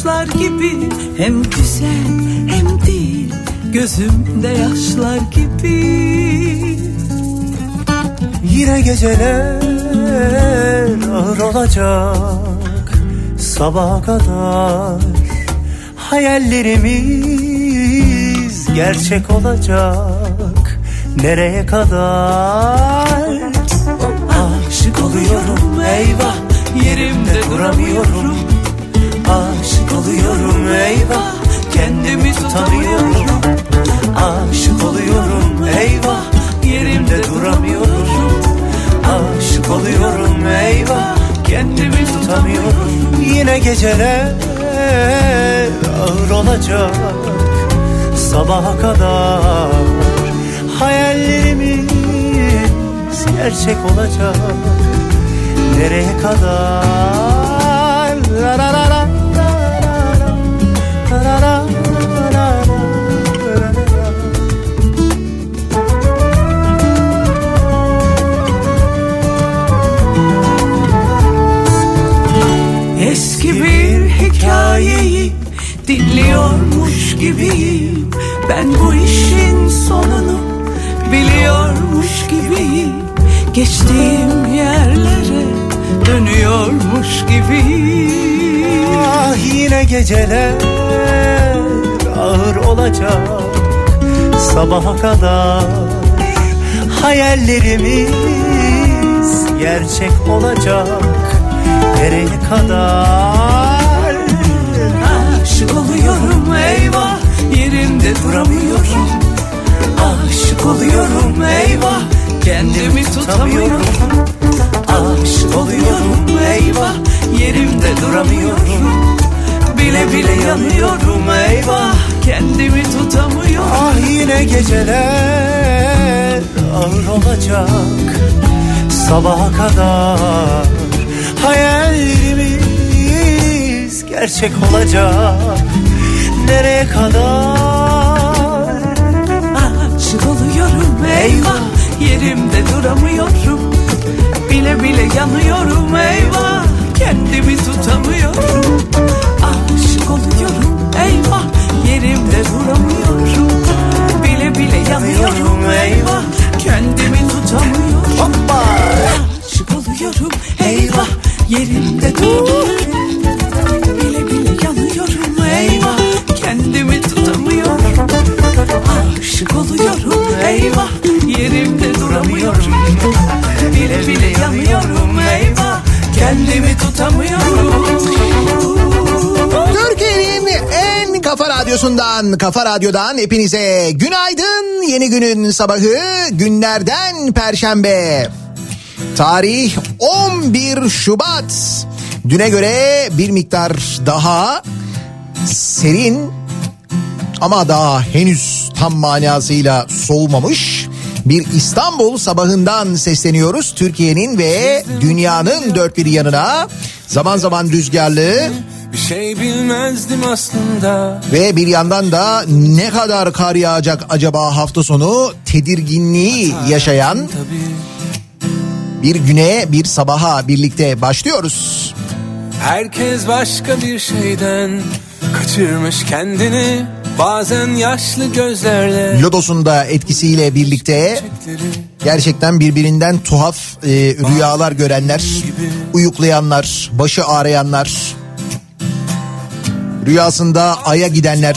başlar gibi. Hem güzel hem değil. Gözümde yaşlar gibi. Yine geceler ağır olacak. Sabaha kadar Hayallerimiz gerçek olacak. Nereye kadar? Aşık oluyorum eyvah. Yerimde duramıyorum. Aşık oluyorum eyvah. Kendimi tutamıyorum. Aşık oluyorum eyvah. Yerimde duramıyorum. Aşık oluyorum eyvah. Kendimi tutamıyorum. Yine geceler ağır olacak. Sabaha kadar Hayallerimiz gerçek olacak. Nereye kadar? La la la la Eski bir hikayeyi dinliyormuş gibiyim. Ben bu işin sonunu biliyormuş gibiyim. Geçtiğim yerlere dönüyormuş gibiyim. Ah yine geceler ağır olacak. Sabaha kadar hayallerimiz gerçek olacak Nereye kadar? Aşık oluyorum eyvah. Yerimde duramıyorum. Aşık oluyorum eyvah. Kendimi tutamıyorum. Aşık oluyorum eyvah. Yerimde duramıyorum. Bile bile yanıyorum eyvah. Kendimi tutamıyorum. Ah yine geceler ağır olacak. Sabaha kadar hayallerimiz gerçek olacak. Nereye kadar? Aşık oluyorum eyvah. yerimde duramıyorum. Bile bile yanıyorum eyvah. Kendimi tutamıyorum. Aşık oluyorum eyvah. Yerimde duramıyorum. Bile bile yanıyorum eyvah. kendimi tutamıyorum. Hoppa! Aşık oluyorum eyvah yerimde duramıyorum Bile bile yanıyorum eyvah kendimi tutamıyorum Aşık oluyorum eyvah yerimde duramıyorum Bile bile yanıyorum eyvah kendimi tutamıyorum kafa radyosundan, kafa radyodan hepinize günaydın. Yeni günün sabahı günlerden perşembe. Tarih 11 Şubat. Düne göre bir miktar daha serin ama daha henüz tam manasıyla soğumamış bir İstanbul sabahından sesleniyoruz. Türkiye'nin ve dünyanın dört bir yanına zaman zaman rüzgarlı Bir şey bilmezdim aslında ve bir yandan da ne kadar kar yağacak acaba hafta sonu tedirginliği yaşayan Tabii bir güne bir sabaha birlikte başlıyoruz. herkes başka bir şeyden Kaçırmış kendini bazen yaşlı gözlerle Lodos'un da etkisiyle birlikte gerçekten birbirinden tuhaf e, rüyalar görenler, uyuklayanlar, başı ağrıyanlar, rüyasında aya gidenler.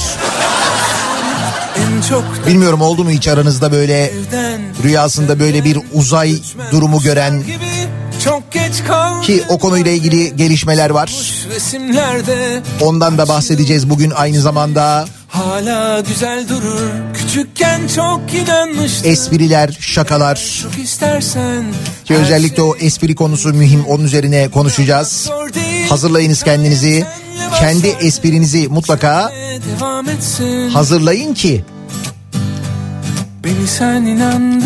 Bilmiyorum oldu mu hiç aranızda böyle rüyasında böyle bir uzay durumu gören ki o konuyla ilgili gelişmeler var. Ondan da bahsedeceğiz bugün. Aynı zamanda. hala güzel durur. Küçükken çok inanmıştım. Espriler, şakalar. Çok istersen ki özellikle o espri konusu mühim. Onun üzerine konuşacağız. Hazırlayınız kendinizi. Kendi esprinizi mutlaka hazırlayın ki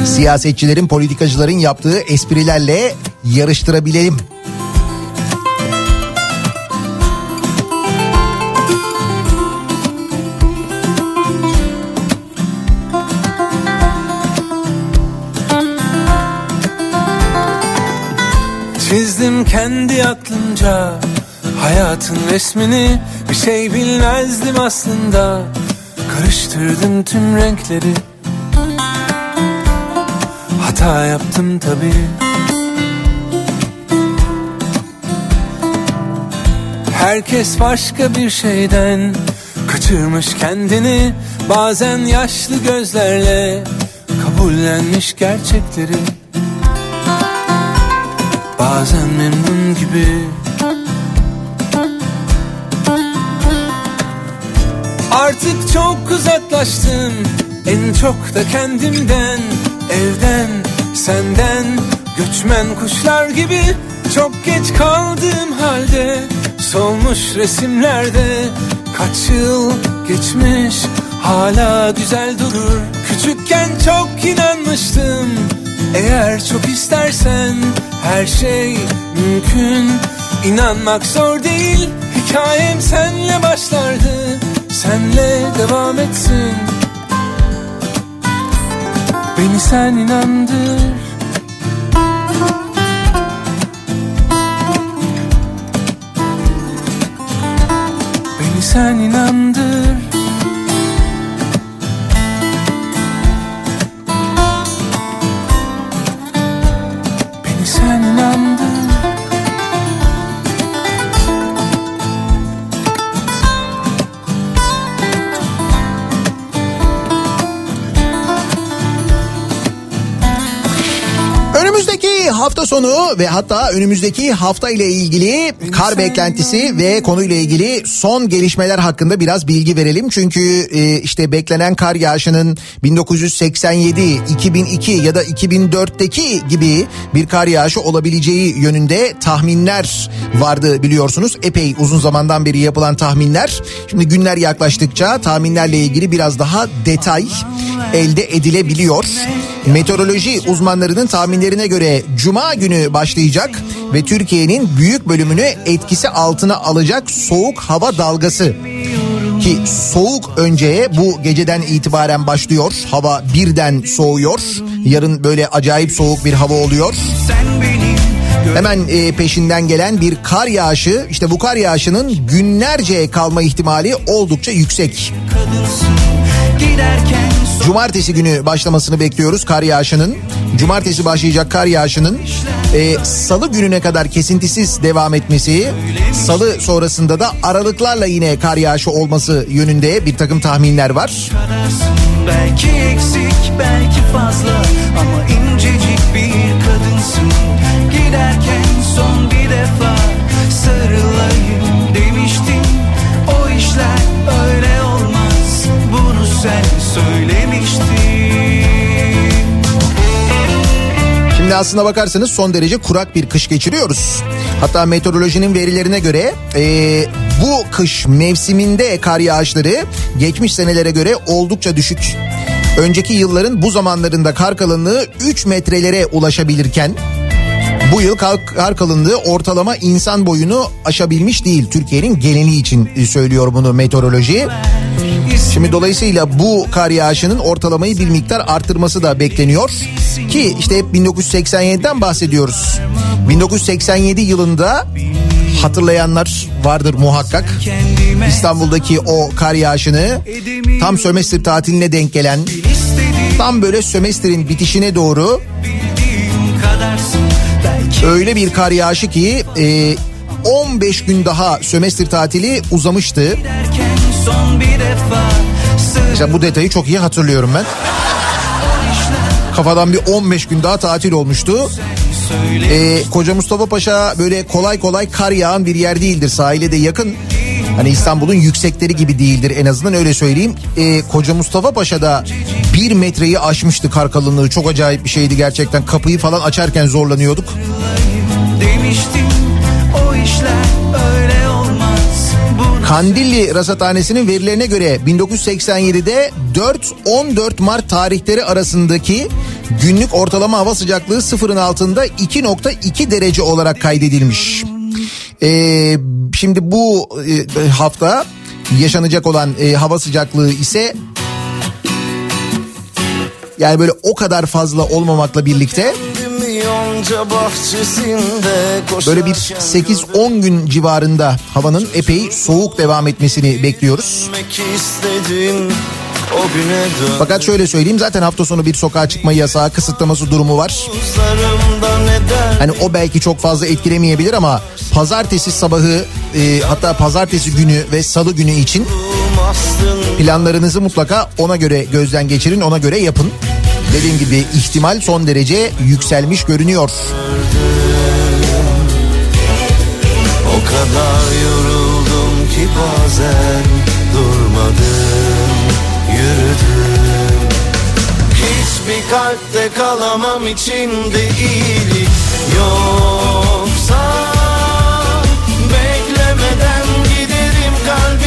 Siyasetçilerin, politikacıların yaptığı esprilerle yarıştırabilelim. Çizdim kendi aklımca hayatın resmini. Bir şey bilmezdim aslında. Karıştırdım tüm renkleri. Hata yaptım tabii. Herkes başka bir şeyden Kaçırmış kendini. Bazen yaşlı gözlerle Kabullenmiş gerçekleri. Bazen memnun gibi. Artık çok uzaklaştım. En çok da kendimden Evden, senden Göçmen kuşlar gibi Çok geç kaldığım halde Solmuş resimlerde Kaç yıl geçmiş Hala güzel durur. Küçükken çok inanmıştım Eğer çok istersen Her şey mümkün. İnanmak zor değil Hikayem senle başlardı. Senle devam etsin Beni sen inandır. Beni sen inandır hafta sonu ve hatta önümüzdeki hafta ile ilgili kar beklentisi ve konuyla ilgili son gelişmeler hakkında biraz bilgi verelim. Çünkü e, işte beklenen kar yağışının 1987, 2002 ya da 2004'teki gibi bir kar yağışı olabileceği yönünde tahminler vardı biliyorsunuz. Epey uzun zamandan beri yapılan tahminler. Şimdi günler yaklaştıkça tahminlerle ilgili biraz daha detay elde edilebiliyor. Meteoroloji uzmanlarının tahminlerine göre cuma günü başlayacak ve Türkiye'nin büyük bölümünü etkisi altına alacak soğuk hava dalgası ki soğuk önce bu geceden itibaren başlıyor. Hava birden soğuyor. Yarın böyle acayip soğuk bir hava oluyor. Hemen e, peşinden gelen bir kar yağışı. İşte bu kar yağışının günlerce kalma ihtimali oldukça yüksek. Cumartesi günü başlamasını bekliyoruz kar yağışının. Cumartesi başlayacak kar yağışının e, salı gününe kadar kesintisiz devam etmesi, salı sonrasında da aralıklarla yine kar yağışı olması yönünde bir takım tahminler var. Belki eksik belki fazla ama incecik bir kadınsın Giderken Şimdi aslına bakarsanız son derece kurak bir kış geçiriyoruz. Hatta meteorolojinin verilerine göre e, bu kış mevsiminde kar yağışları geçmiş senelere göre oldukça düşük. Önceki yılların bu zamanlarında kar kalınlığı 3 metrelere ulaşabilirken bu yıl kar, kalınlığı ortalama insan boyunu aşabilmiş değil. Türkiye'nin geneli için söylüyor bunu meteoroloji. Şimdi dolayısıyla bu kar yağışının ortalamayı bir miktar arttırması da bekleniyor. Ki işte hep 1987'den bahsediyoruz. 1987 yılında hatırlayanlar vardır muhakkak. İstanbul'daki o kar yağışını tam sömestr tatiline denk gelen tam böyle sömestrin bitişine doğru öyle bir kar yağışı ki e, 15 gün daha sömestr tatili uzamıştı. giderken son bir defa Mesela bu detayı çok iyi hatırlıyorum ben. Kafadan bir 15 gün daha tatil olmuştu. Ee, Koca Mustafa Paşa böyle kolay kolay kar yağan bir yer değildir. Sahile de yakın. Hani İstanbul'un yüksekleri gibi değildir en azından öyle söyleyeyim. Ee, Koca Mustafa Paşa'da bir metreyi aşmıştı kar kalınlığı. Çok acayip bir şeydi gerçekten. Kapıyı falan açarken zorlanıyorduk. demiştin o işler Kandilli Rasathanesi'nin verilerine göre 1987'de 4-14 Mart tarihleri arasındaki günlük ortalama hava sıcaklığı sıfırın altında 2.2 derece olarak kaydedilmiş. Ee, şimdi bu e, hafta yaşanacak olan e, hava sıcaklığı ise yani böyle o kadar fazla olmamakla birlikte Böyle bir 8-10 gün civarında havanın epey soğuk devam etmesini bekliyoruz. Fakat şöyle söyleyeyim zaten hafta sonu bir sokağa çıkma yasağı kısıtlaması durumu var. Hani o belki çok fazla etkilemeyebilir ama pazartesi sabahı e, hatta pazartesi günü ve salı günü için planlarınızı mutlaka ona göre gözden geçirin ona göre yapın. Dediğim gibi ihtimal son derece yükselmiş görünüyor. O kadar yoruldum ki bazen durmadım yürüdüm Hiçbir kalpte kalamam içimde iyilik yoksa Beklemeden giderim kalbim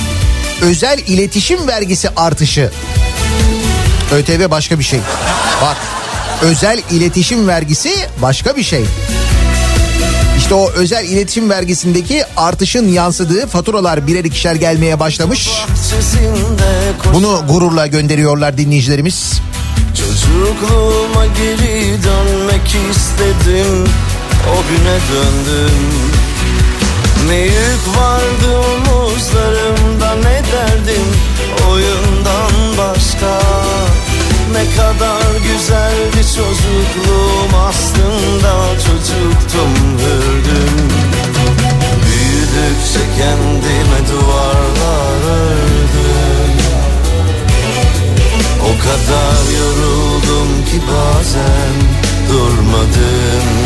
Özel iletişim vergisi artışı. ÖTV başka bir şey. Bak özel iletişim vergisi başka bir şey. İşte o özel iletişim vergisindeki artışın yansıdığı faturalar birer ikişer gelmeye başlamış. Bunu gururla gönderiyorlar dinleyicilerimiz. Çocukluğuma geri dönmek istedim O güne döndüm Ne yük vardı omuzlarımda ne derdim Oyundan başka. Ne kadar güzeldi çocukluğum aslında Çocuktum hürdüm. Büyüdükçe kendime duvarlar ördüm. O kadar yoruldum ki bazen durmadım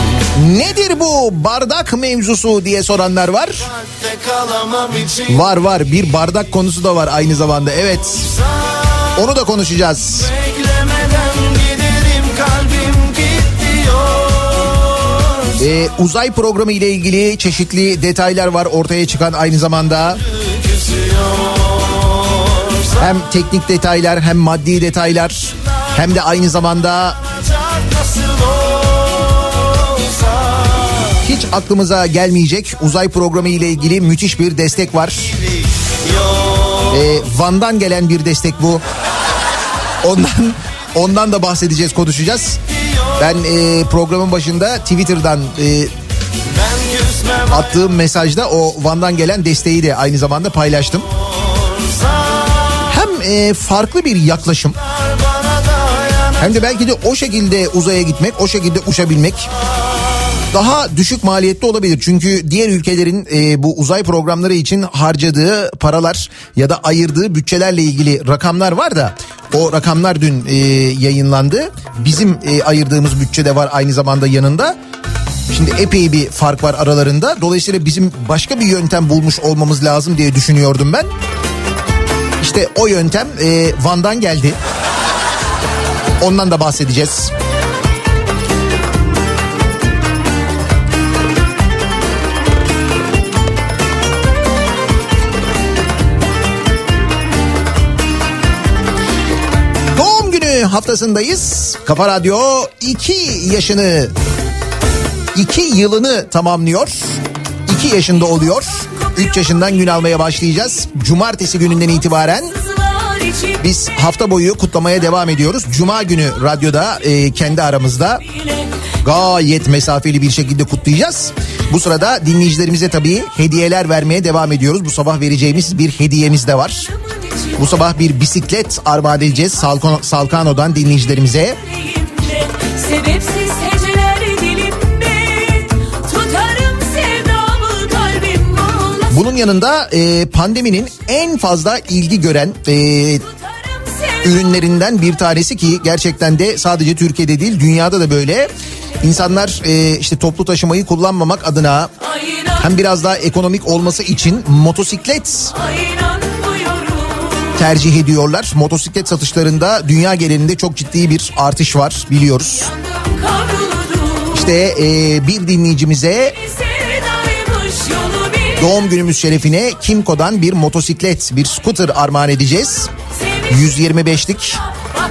Nedir bu bardak mevzusu diye soranlar var. Var var bir bardak konusu da var aynı zamanda evet. Onu da konuşacağız. Ee, uzay programı ile ilgili çeşitli detaylar var ortaya çıkan aynı zamanda. Hem teknik detaylar hem maddi detaylar hem de aynı zamanda hiç aklımıza gelmeyecek uzay programı ile ilgili müthiş bir destek var. Ee, Van'dan gelen bir destek bu. Ondan ondan da bahsedeceğiz, konuşacağız. Ben e, programın başında Twitter'dan e, attığım mesajda o Van'dan gelen desteği de aynı zamanda paylaştım. Hem e, farklı bir yaklaşım hem de belki de o şekilde uzaya gitmek, o şekilde uçabilmek daha düşük maliyetli olabilir. Çünkü diğer ülkelerin e, bu uzay programları için harcadığı paralar ya da ayırdığı bütçelerle ilgili rakamlar var da o rakamlar dün e, yayınlandı. Bizim e, ayırdığımız bütçe de var aynı zamanda yanında. Şimdi epey bir fark var aralarında. Dolayısıyla bizim başka bir yöntem bulmuş olmamız lazım diye düşünüyordum ben. İşte o yöntem e, Van'dan geldi. Ondan da bahsedeceğiz. Haftasındayız. Kafa Radyo 2 yaşını 2 yılını tamamlıyor. 2 yaşında oluyor. 3 yaşından gün almaya başlayacağız. Cumartesi gününden itibaren biz hafta boyu kutlamaya devam ediyoruz. Cuma günü radyoda e, kendi aramızda gayet mesafeli bir şekilde kutlayacağız. Bu sırada dinleyicilerimize tabii hediyeler vermeye devam ediyoruz. Bu sabah vereceğimiz bir hediyemiz de var. Bu sabah bir bisiklet armağan edeceğiz Salkano, Salkano'dan dinleyicilerimize. Sebepsiz heceler dilimde Tutarım sevdamı kalbim bağlasın Bunun yanında e, pandeminin en fazla ilgi gören e, ürünlerinden bir tanesi ki gerçekten de sadece Türkiye'de değil dünyada da böyle. İnsanlar e, işte toplu taşımayı kullanmamak adına hem biraz daha ekonomik olması için motosiklet aynen tercih ediyorlar. Motosiklet satışlarında dünya genelinde çok ciddi bir artış var biliyoruz. İşte e, bir dinleyicimize doğum günümüz şerefine Kimco'dan bir motosiklet, bir scooter armağan edeceğiz. 125'lik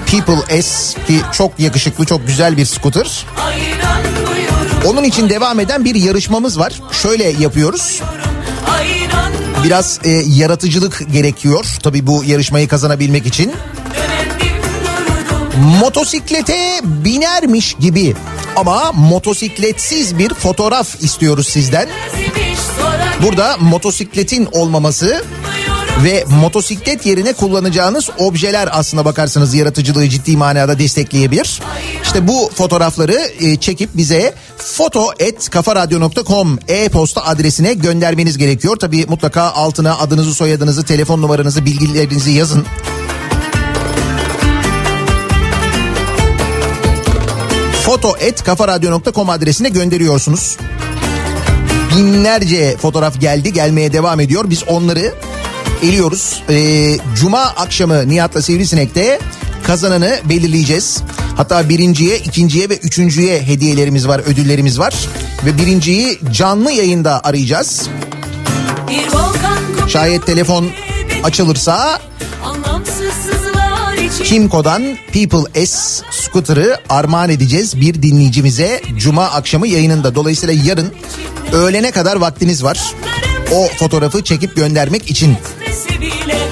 People S ki çok yakışıklı, çok güzel bir scooter. Onun için devam eden bir yarışmamız var. Şöyle yapıyoruz. Biraz e, yaratıcılık gerekiyor tabii bu yarışmayı kazanabilmek için. Motosiklete binermiş gibi ama motosikletsiz bir fotoğraf istiyoruz sizden. Burada motosikletin olmaması ve motosiklet yerine kullanacağınız objeler aslına bakarsanız yaratıcılığı ciddi manada destekleyebilir. İşte bu fotoğrafları e, çekip bize foto@kafaradyo.com e-posta adresine göndermeniz gerekiyor. Tabii mutlaka altına adınızı, soyadınızı, telefon numaranızı, bilgilerinizi yazın. foto@kafaradyo.com adresine gönderiyorsunuz. Binlerce fotoğraf geldi, gelmeye devam ediyor. Biz onları eliyoruz. Ee, Cuma akşamı Nihat'la Sivrisinek'te kazananı belirleyeceğiz. Hatta birinciye, ikinciye ve üçüncüye hediyelerimiz var, ödüllerimiz var. Ve birinciyi canlı yayında arayacağız. Şayet telefon açılırsa Kimco'dan People S scooter'ı armağan edeceğiz bir dinleyicimize Cuma akşamı yayınında. Dolayısıyla yarın öğlene kadar vaktiniz var. O fotoğrafı çekip göndermek için. civiles.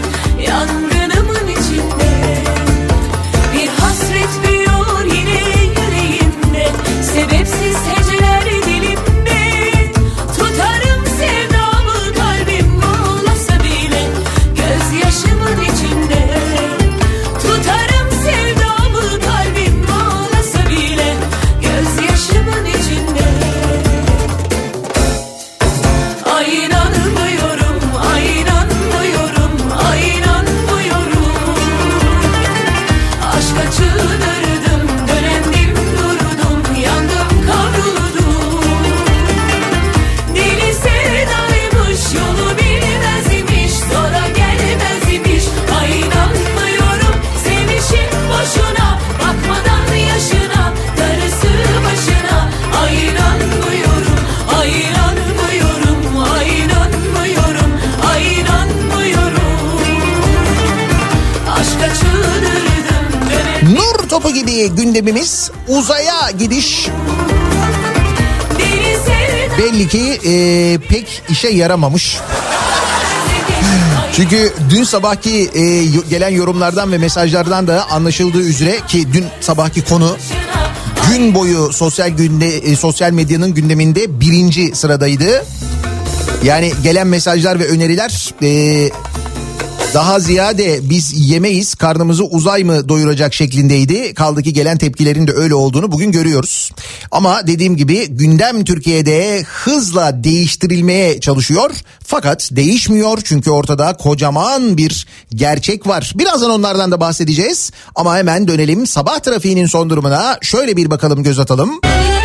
İşe yaramamış. Çünkü dün sabahki e, gelen yorumlardan ve mesajlardan da anlaşıldığı üzere ki dün sabahki konu gün boyu sosyal günde e, sosyal medyanın gündeminde birinci sıradaydı. Yani gelen mesajlar ve öneriler e, daha ziyade biz yemeyiz karnımızı uzay mı doyuracak şeklindeydi. Kaldı ki gelen tepkilerin de öyle olduğunu bugün görüyoruz. Ama dediğim gibi gündem Türkiye'de hızla değiştirilmeye çalışıyor. Fakat değişmiyor çünkü ortada kocaman bir gerçek var. Birazdan onlardan da bahsedeceğiz. Ama hemen dönelim sabah trafiğinin son durumuna. Şöyle bir bakalım göz atalım. Sarı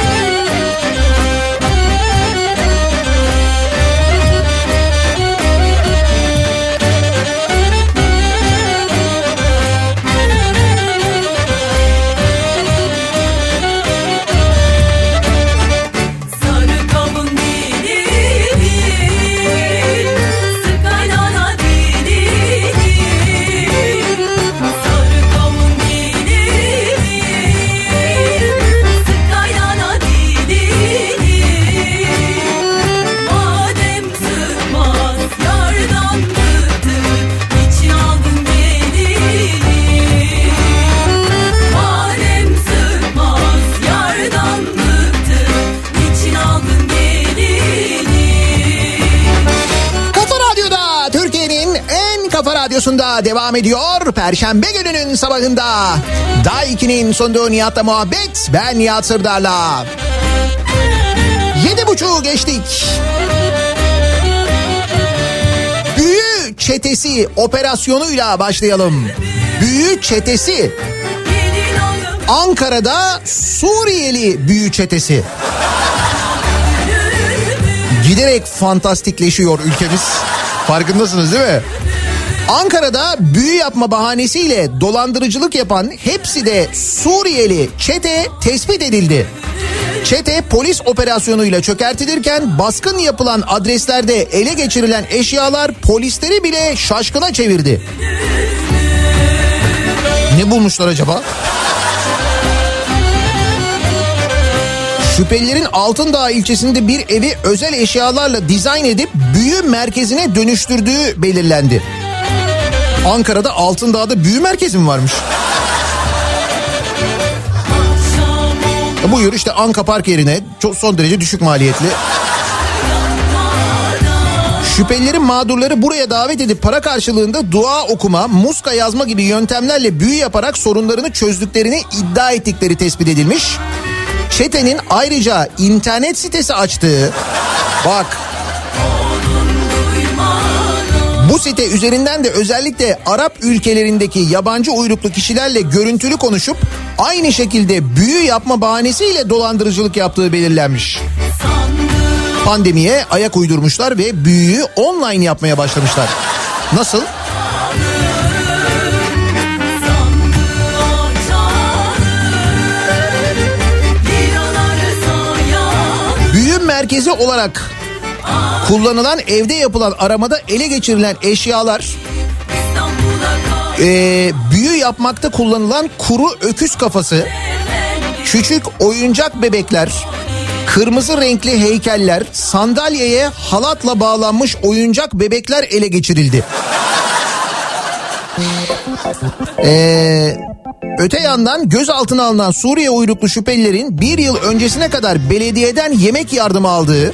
kafa radyosunda devam ediyor. Perşembe gününün sabahında Day 2'nin sunduğu Nihat'la muhabbet. Ben Nihat Sırdar'la. Yedi buçuğu geçtik. Büyü çetesi operasyonuyla başlayalım. Büyü çetesi. Ankara'da Suriyeli büyü çetesi. Giderek fantastikleşiyor ülkemiz. Farkındasınız değil mi? Ankara'da büyü yapma bahanesiyle dolandırıcılık yapan hepsi de Suriyeli çete tespit edildi. Çete polis operasyonuyla çökertilirken baskın yapılan adreslerde ele geçirilen eşyalar polisleri bile şaşkına çevirdi. Ne bulmuşlar acaba? Şüphelilerin Altındağ ilçesinde bir evi özel eşyalarla dizayn edip büyü merkezine dönüştürdüğü belirlendi. Ankara'da Altındağ'da büyü merkezi mi varmış? Buyur işte Anka Park yerine çok son derece düşük maliyetli. Şüphelilerin mağdurları buraya davet edip para karşılığında dua okuma, muska yazma gibi yöntemlerle büyü yaparak sorunlarını çözdüklerini iddia ettikleri tespit edilmiş. Çetenin ayrıca internet sitesi açtığı, bak bu site üzerinden de özellikle Arap ülkelerindeki yabancı uyruklu kişilerle görüntülü konuşup aynı şekilde büyü yapma bahanesiyle dolandırıcılık yaptığı belirlenmiş. Pandemiye ayak uydurmuşlar ve büyüyü online yapmaya başlamışlar. Nasıl? Büyü merkezi olarak kullanılan evde yapılan aramada ele geçirilen eşyalar e, büyü yapmakta kullanılan kuru öküz kafası, küçük oyuncak bebekler, kırmızı renkli heykeller, sandalyeye halatla bağlanmış oyuncak bebekler ele geçirildi. Ee, öte yandan gözaltına alınan Suriye uyruklu şüphelilerin bir yıl öncesine kadar belediyeden yemek yardımı aldığı,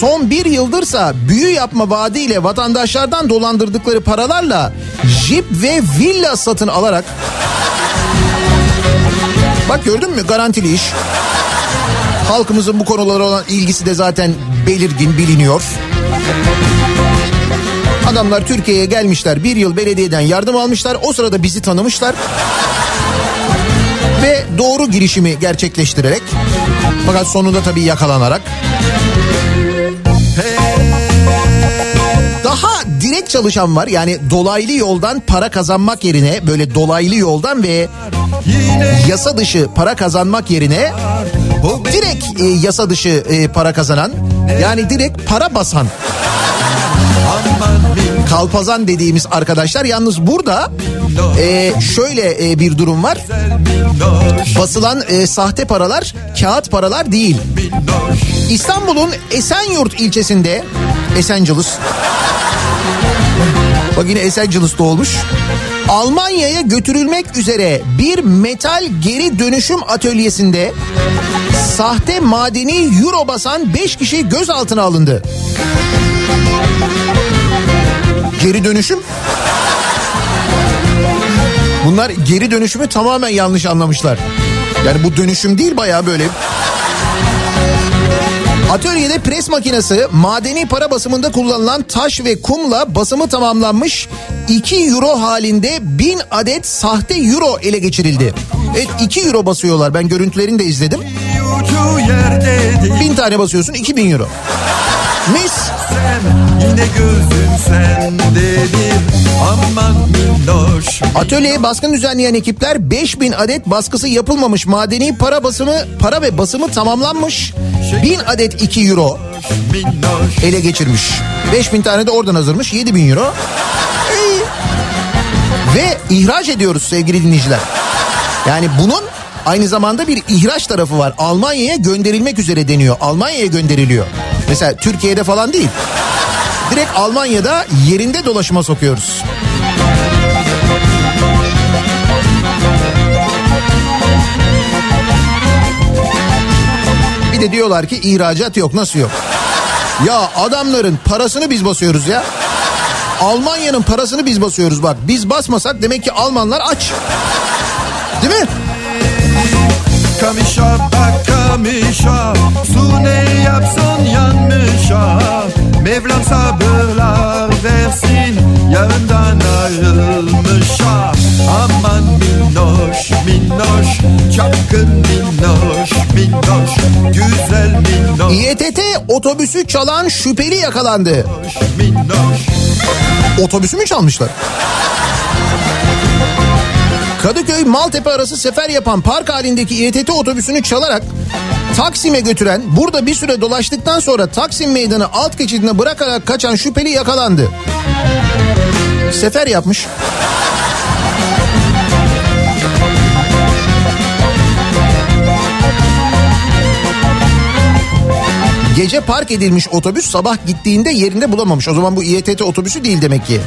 son bir yıldırsa büyü yapma vaadiyle vatandaşlardan dolandırdıkları paralarla jip ve villa satın alarak Bak gördün mü garantili iş. Halkımızın bu konulara olan ilgisi de zaten belirgin biliniyor. Adamlar Türkiye'ye gelmişler bir yıl belediyeden yardım almışlar o sırada bizi tanımışlar. Ve doğru girişimi gerçekleştirerek fakat sonunda tabii yakalanarak direkt çalışan var. Yani dolaylı yoldan para kazanmak yerine böyle dolaylı yoldan ve yasa dışı para kazanmak yerine direkt e, yasa dışı e, para kazanan yani direkt para basan kalpazan dediğimiz arkadaşlar. Yalnız burada e, şöyle e, bir durum var. Basılan e, sahte paralar kağıt paralar değil. İstanbul'un Esenyurt ilçesinde Esenciles Bak yine Esencilis'te olmuş. Almanya'ya götürülmek üzere bir metal geri dönüşüm atölyesinde sahte madeni euro basan 5 kişi gözaltına alındı. Geri dönüşüm? Bunlar geri dönüşümü tamamen yanlış anlamışlar. Yani bu dönüşüm değil bayağı böyle Atölyede pres makinesi madeni para basımında kullanılan taş ve kumla basımı tamamlanmış 2 euro halinde 1000 adet sahte euro ele geçirildi. Evet 2 euro basıyorlar ben görüntülerini de izledim. 1000 tane basıyorsun 2000 euro. Mis. Sen yine gözün sendedir aman minnoş Atölyeye baskın düzenleyen ekipler 5000 adet baskısı yapılmamış madeni para basımı para ve basımı tamamlanmış 1000 adet 2 euro ele geçirmiş. 5000 tane de oradan hazırmış 7000 euro. Ve ihraç ediyoruz sevgili dinleyiciler. Yani bunun aynı zamanda bir ihraç tarafı var. Almanya'ya gönderilmek üzere deniyor. Almanya'ya gönderiliyor. Mesela Türkiye'de falan değil. Direkt Almanya'da yerinde dolaşıma sokuyoruz. Bir de diyorlar ki ihracat yok. Nasıl yok? Ya adamların parasını biz basıyoruz ya. Almanya'nın parasını biz basıyoruz bak. Biz basmasak demek ki Almanlar aç. Değil mi? Kamışa bak kamışa Su ne yapsan yanmışa Mevlam sabırlar versin Yarından ayrılmışa Aman minnoş minnoş Çapkın minnoş minnoş Güzel minnoş İETT otobüsü çalan şüpheli yakalandı. minnoş Otobüsü mü çalmışlar? Kadıköy Maltepe arası sefer yapan park halindeki İETT otobüsünü çalarak Taksim'e götüren burada bir süre dolaştıktan sonra Taksim meydanı alt geçidine bırakarak kaçan şüpheli yakalandı. Sefer yapmış. Gece park edilmiş otobüs sabah gittiğinde yerinde bulamamış. O zaman bu İETT otobüsü değil demek ki.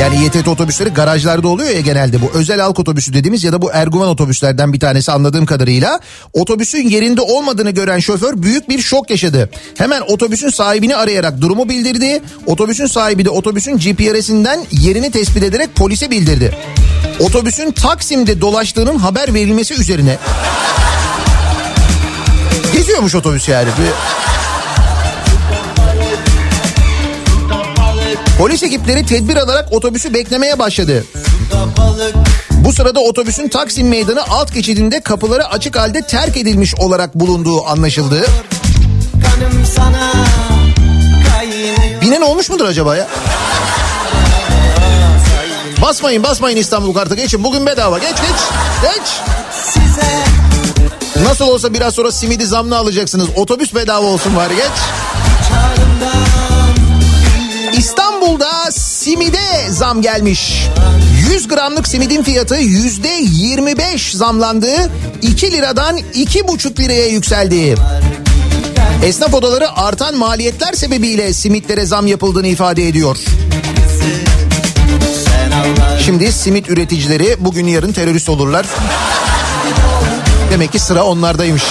Yani İETT otobüsleri garajlarda oluyor ya genelde bu özel halk otobüsü dediğimiz ya da bu Erguvan otobüslerden bir tanesi anladığım kadarıyla. Otobüsün yerinde olmadığını gören şoför büyük bir şok yaşadı. Hemen otobüsün sahibini arayarak durumu bildirdi. Otobüsün sahibi de otobüsün GPS'inden yerini tespit ederek polise bildirdi. Otobüsün Taksim'de dolaştığının haber verilmesi üzerine geziyormuş otobüs yani. Bir... Polis ekipleri tedbir alarak otobüsü beklemeye başladı. Bu sırada otobüsün Taksim Meydanı alt geçidinde kapıları açık halde terk edilmiş olarak bulunduğu anlaşıldı. Binen olmuş mudur acaba ya? Basmayın basmayın İstanbul kartı geçin bugün bedava geç geç geç. Nasıl olsa biraz sonra simidi zamlı alacaksınız otobüs bedava olsun bari geç. İstanbul'da simide zam gelmiş. 100 gramlık simidin fiyatı yüzde 25 zamlandı. 2 liradan 2,5 liraya yükseldi. Esnaf odaları artan maliyetler sebebiyle simitlere zam yapıldığını ifade ediyor. Şimdi simit üreticileri bugün yarın terörist olurlar. Demek ki sıra onlardaymış.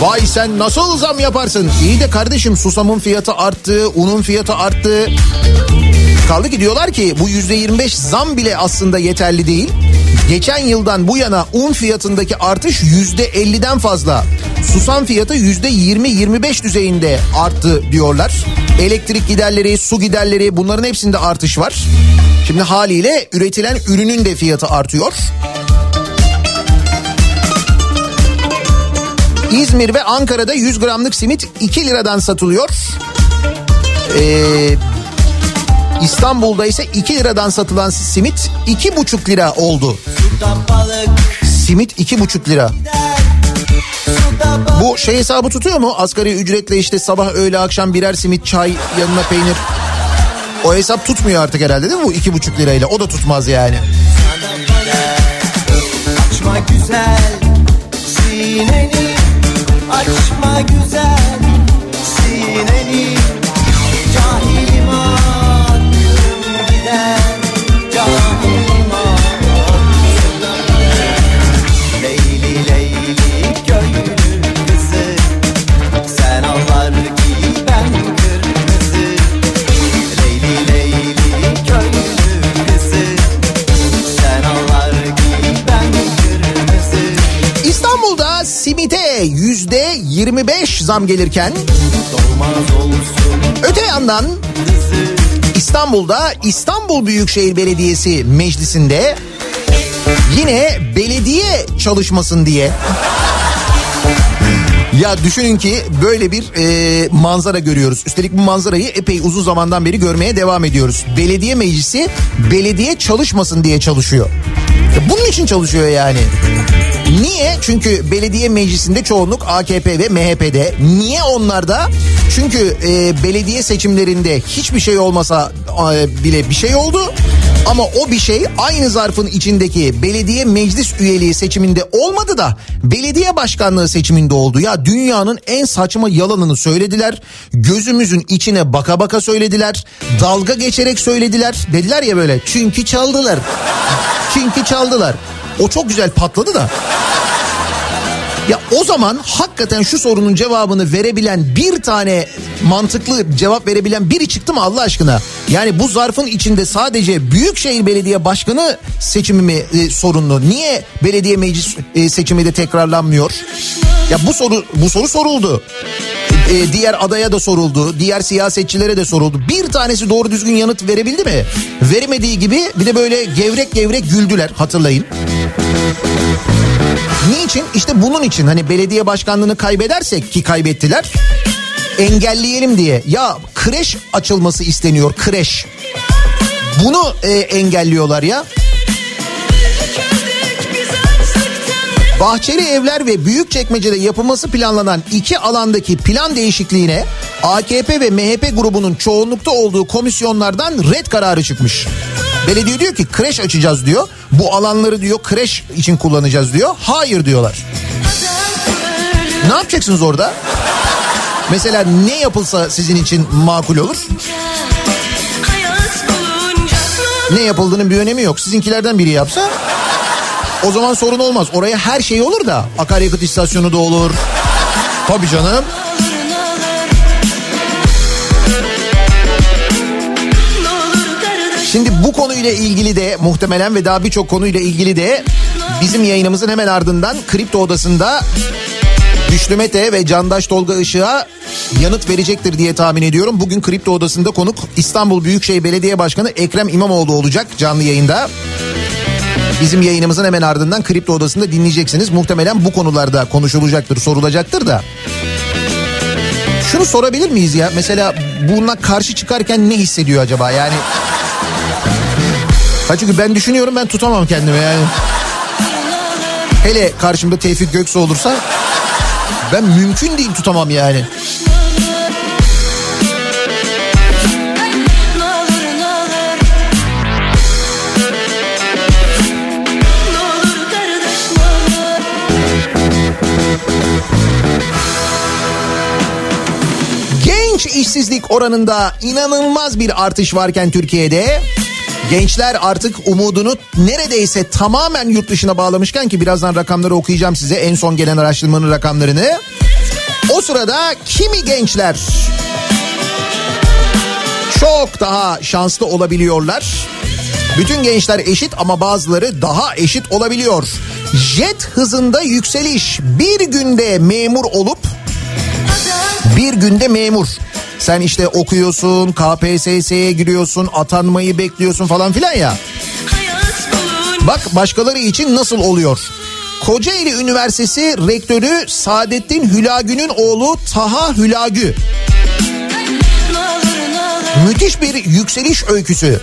Vay sen nasıl zam yaparsın? İyi de kardeşim susamın fiyatı arttı, unun fiyatı arttı. Kaldı ki diyorlar ki bu yüzde 25 zam bile aslında yeterli değil. Geçen yıldan bu yana un fiyatındaki artış yüzde 50'den fazla. Susam fiyatı yüzde 20-25 düzeyinde arttı diyorlar. Elektrik giderleri, su giderleri bunların hepsinde artış var. Şimdi haliyle üretilen ürünün de fiyatı artıyor. İzmir ve Ankara'da 100 gramlık simit 2 liradan satılıyor. Ee, İstanbul'da ise 2 liradan satılan simit 2,5 lira oldu. Simit 2,5 lira. Bu şey hesabı tutuyor mu? Asgari ücretle işte sabah öğle akşam birer simit çay yanına peynir. O hesap tutmuyor artık herhalde değil mi bu iki buçuk lirayla? O da tutmaz yani. Açma güzel sineni Açma güzel sineni 25 zam gelirken öte yandan İstanbul'da İstanbul Büyükşehir Belediyesi Meclisi'nde yine belediye çalışmasın diye ya düşünün ki böyle bir e, manzara görüyoruz. Üstelik bu manzarayı epey uzun zamandan beri görmeye devam ediyoruz. Belediye meclisi belediye çalışmasın diye çalışıyor. Ya Bunun için çalışıyor yani. Niye? Çünkü belediye meclisinde çoğunluk AKP ve MHP'de. Niye onlarda? Çünkü e, belediye seçimlerinde hiçbir şey olmasa e, bile bir şey oldu. Ama o bir şey aynı zarfın içindeki belediye meclis üyeliği seçiminde olmadı da belediye başkanlığı seçiminde oldu. Ya dünyanın en saçma yalanını söylediler. Gözümüzün içine baka baka söylediler. Dalga geçerek söylediler. Dediler ya böyle çünkü çaldılar. Çünkü çaldılar. O çok güzel patladı da. Ya o zaman hakikaten şu sorunun cevabını verebilen bir tane mantıklı cevap verebilen biri çıktı mı Allah aşkına? Yani bu zarfın içinde sadece Büyükşehir Belediye Başkanı seçimi mi e, sorunlu? Niye belediye meclis e, seçimi de tekrarlanmıyor? Ya bu soru bu soru soruldu. E, diğer adaya da soruldu. Diğer siyasetçilere de soruldu. Bir tanesi doğru düzgün yanıt verebildi mi? Veremediği gibi bir de böyle gevrek gevrek güldüler hatırlayın. Niçin? İşte bunun için hani belediye başkanlığını kaybedersek ki kaybettiler engelleyelim diye. Ya kreş açılması isteniyor kreş. Bunu e, engelliyorlar ya. Bahçeli evler ve Büyükçekmece'de yapılması planlanan iki alandaki plan değişikliğine AKP ve MHP grubunun çoğunlukta olduğu komisyonlardan red kararı çıkmış. Belediye diyor ki kreş açacağız diyor. Bu alanları diyor kreş için kullanacağız diyor. Hayır diyorlar. Ne yapacaksınız orada? Mesela ne yapılsa sizin için makul olur? Ne yapıldığının bir önemi yok. Sizinkilerden biri yapsa o zaman sorun olmaz. Oraya her şey olur da akaryakıt istasyonu da olur. Tabii canım. Şimdi bu konuyla ilgili de muhtemelen ve daha birçok konuyla ilgili de bizim yayınımızın hemen ardından Kripto Odası'nda Güçlü Mete ve Candaş Tolga Işık'a yanıt verecektir diye tahmin ediyorum. Bugün Kripto Odası'nda konuk İstanbul Büyükşehir Belediye Başkanı Ekrem İmamoğlu olacak canlı yayında. Bizim yayınımızın hemen ardından Kripto Odası'nda dinleyeceksiniz. Muhtemelen bu konularda konuşulacaktır, sorulacaktır da. Şunu sorabilir miyiz ya? Mesela buna karşı çıkarken ne hissediyor acaba? Yani Ha çünkü ben düşünüyorum ben tutamam kendimi yani. Hele karşımda Tevfik Göksu olursa ben mümkün değil tutamam yani. Genç işsizlik oranında inanılmaz bir artış varken Türkiye'de gençler artık umudunu neredeyse tamamen yurt dışına bağlamışken ki birazdan rakamları okuyacağım size en son gelen araştırmanın rakamlarını. O sırada kimi gençler çok daha şanslı olabiliyorlar. Bütün gençler eşit ama bazıları daha eşit olabiliyor. Jet hızında yükseliş bir günde memur olup bir günde memur. Sen işte okuyorsun, KPSS'ye giriyorsun, atanmayı bekliyorsun falan filan ya. Bak başkaları için nasıl oluyor? Kocaeli Üniversitesi Rektörü Saadettin Hülagü'nün oğlu Taha Hülagü. Müthiş bir yükseliş öyküsü.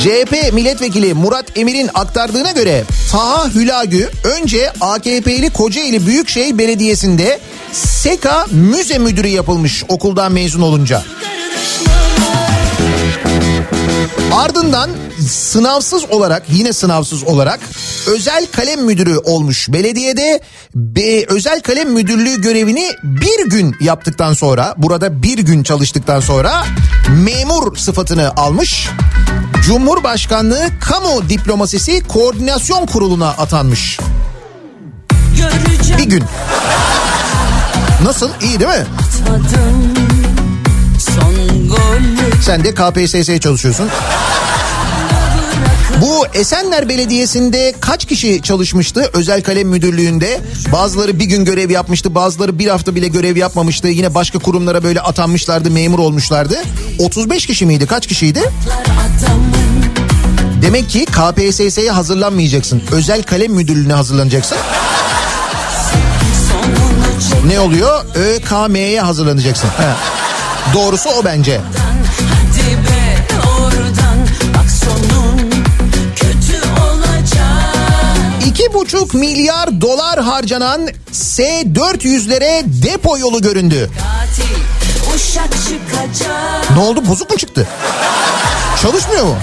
CHP milletvekili Murat Emir'in aktardığına göre Taha Hülagü önce AKP'li Kocaeli Büyükşehir Belediyesi'nde SEKA müze müdürü yapılmış okuldan mezun olunca. Ardından sınavsız olarak yine sınavsız olarak özel kalem müdürü olmuş belediyede be, özel kalem müdürlüğü görevini bir gün yaptıktan sonra burada bir gün çalıştıktan sonra memur sıfatını almış. Cumhurbaşkanlığı Kamu Diplomasisi Koordinasyon Kurulu'na atanmış. Bir gün. Nasıl? İyi değil mi? Sen de KPSS'ye çalışıyorsun. Bu Esenler Belediyesi'nde kaç kişi çalışmıştı özel kalem müdürlüğünde? Bazıları bir gün görev yapmıştı, bazıları bir hafta bile görev yapmamıştı. Yine başka kurumlara böyle atanmışlardı, memur olmuşlardı. 35 kişi miydi? Kaç kişiydi? Demek ki KPSS'ye hazırlanmayacaksın. Özel kalem müdürlüğüne hazırlanacaksın. Ne oluyor? ÖKM'ye hazırlanacaksın. He. Doğrusu o bence. İki buçuk milyar dolar harcanan S-400'lere depo yolu göründü. Ne oldu bozuk mu çıktı? Çalışmıyor mu?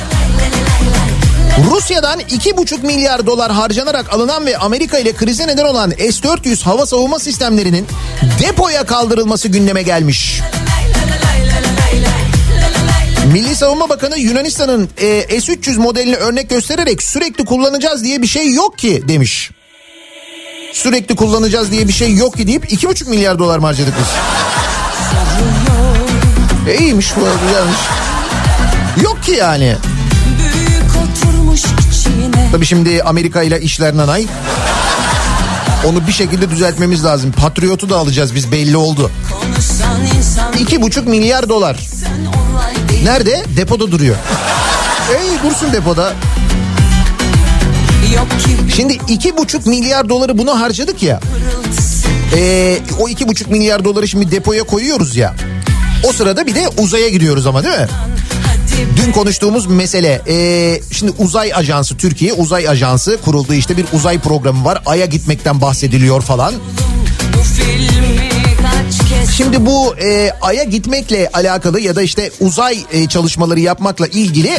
Rusya'dan 2,5 milyar dolar harcanarak alınan ve Amerika ile krize neden olan S-400 hava savunma sistemlerinin depoya kaldırılması gündeme gelmiş. Milli Savunma Bakanı Yunanistan'ın e, S-300 modelini örnek göstererek sürekli kullanacağız diye bir şey yok ki demiş. Sürekli kullanacağız diye bir şey yok ki deyip 2,5 milyar dolar mı harcadık biz? E, iyiymiş bu güzelmiş. Yok ki yani. Tabii şimdi Amerika ile işler nanay. Onu bir şekilde düzeltmemiz lazım. Patriotu da alacağız biz belli oldu. İki buçuk milyar dolar. Nerede? Depoda duruyor. Ey dursun depoda. Şimdi iki buçuk milyar doları bunu harcadık ya. Ee, o iki buçuk milyar doları şimdi depoya koyuyoruz ya. O sırada bir de uzaya gidiyoruz ama değil mi? Dün konuştuğumuz mesele ee, şimdi uzay ajansı Türkiye uzay ajansı kuruldu işte bir uzay programı var Ay'a gitmekten bahsediliyor falan. Şimdi bu e, Ay'a gitmekle alakalı ya da işte uzay e, çalışmaları yapmakla ilgili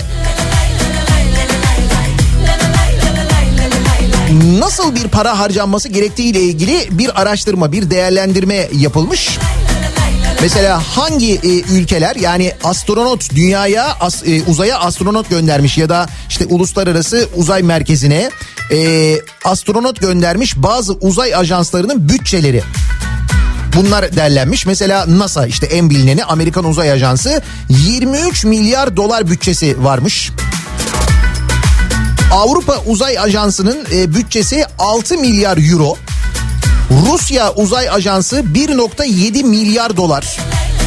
nasıl bir para harcanması gerektiğiyle ilgili bir araştırma, bir değerlendirme yapılmış. Mesela hangi e, ülkeler yani astronot dünyaya as, e, uzaya astronot göndermiş ya da işte uluslararası uzay merkezine e, astronot göndermiş bazı uzay ajanslarının bütçeleri. Bunlar derlenmiş. Mesela NASA işte en bilineni Amerikan Uzay Ajansı 23 milyar dolar bütçesi varmış. Avrupa Uzay Ajansı'nın e, bütçesi 6 milyar euro. Rusya Uzay Ajansı 1.7 milyar dolar.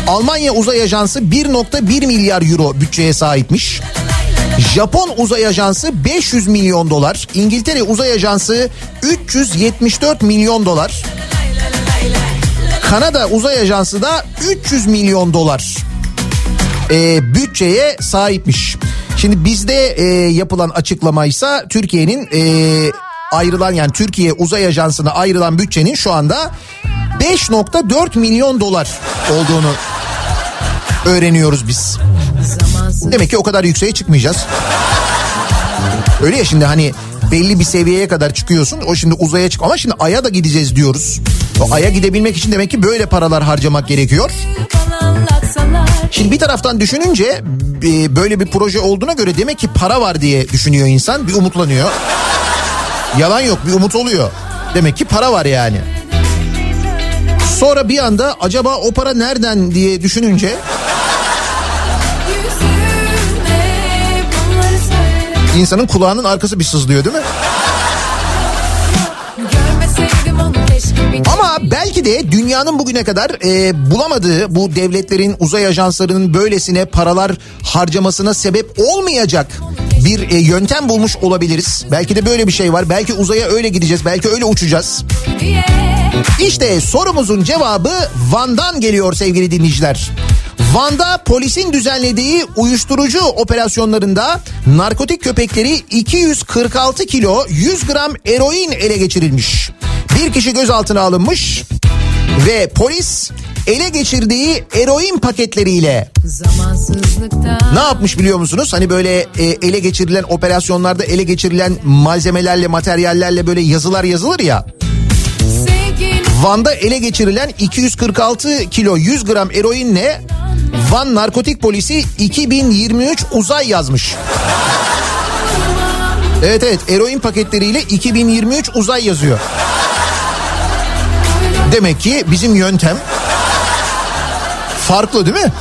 Almanya Uzay Ajansı 1.1 milyar euro bütçeye sahipmiş. Japon Uzay Ajansı 500 milyon dolar. İngiltere Uzay Ajansı 374 milyon dolar. Kanada Uzay Ajansı da 300 milyon dolar e, bütçeye sahipmiş. Şimdi bizde e, yapılan açıklamaysa Türkiye'nin e, ayrılan yani Türkiye Uzay Ajansı'na ayrılan bütçenin şu anda 5.4 milyon dolar olduğunu öğreniyoruz biz. Demek ki o kadar yükseğe çıkmayacağız. Öyle ya şimdi hani belli bir seviyeye kadar çıkıyorsun. O şimdi uzaya çık ama şimdi aya da gideceğiz diyoruz. O aya gidebilmek için demek ki böyle paralar harcamak gerekiyor. Şimdi bir taraftan düşününce e, böyle bir proje olduğuna göre demek ki para var diye düşünüyor insan. Bir umutlanıyor. Yalan yok bir umut oluyor. Demek ki para var yani. Sonra bir anda acaba o para nereden diye düşününce insanın kulağının arkası bir sızlıyor değil mi? Ama belki de dünyanın bugüne kadar e, bulamadığı bu devletlerin uzay ajanslarının böylesine paralar harcamasına sebep olmayacak bir e, yöntem bulmuş olabiliriz. Belki de böyle bir şey var. Belki uzaya öyle gideceğiz. Belki öyle uçacağız. İşte sorumuzun cevabı Van'dan geliyor sevgili dinleyiciler. Van'da polisin düzenlediği uyuşturucu operasyonlarında narkotik köpekleri 246 kilo 100 gram eroin ele geçirilmiş. Bir kişi gözaltına alınmış ve polis ele geçirdiği eroin paketleriyle ne yapmış biliyor musunuz? Hani böyle e, ele geçirilen operasyonlarda ele geçirilen malzemelerle materyallerle böyle yazılar yazılır ya. Van'da ele geçirilen 246 kilo 100 gram eroinle Van Narkotik Polisi 2023 uzay yazmış. Evet evet eroin paketleriyle 2023 uzay yazıyor. Demek ki bizim yöntem farklı değil mi?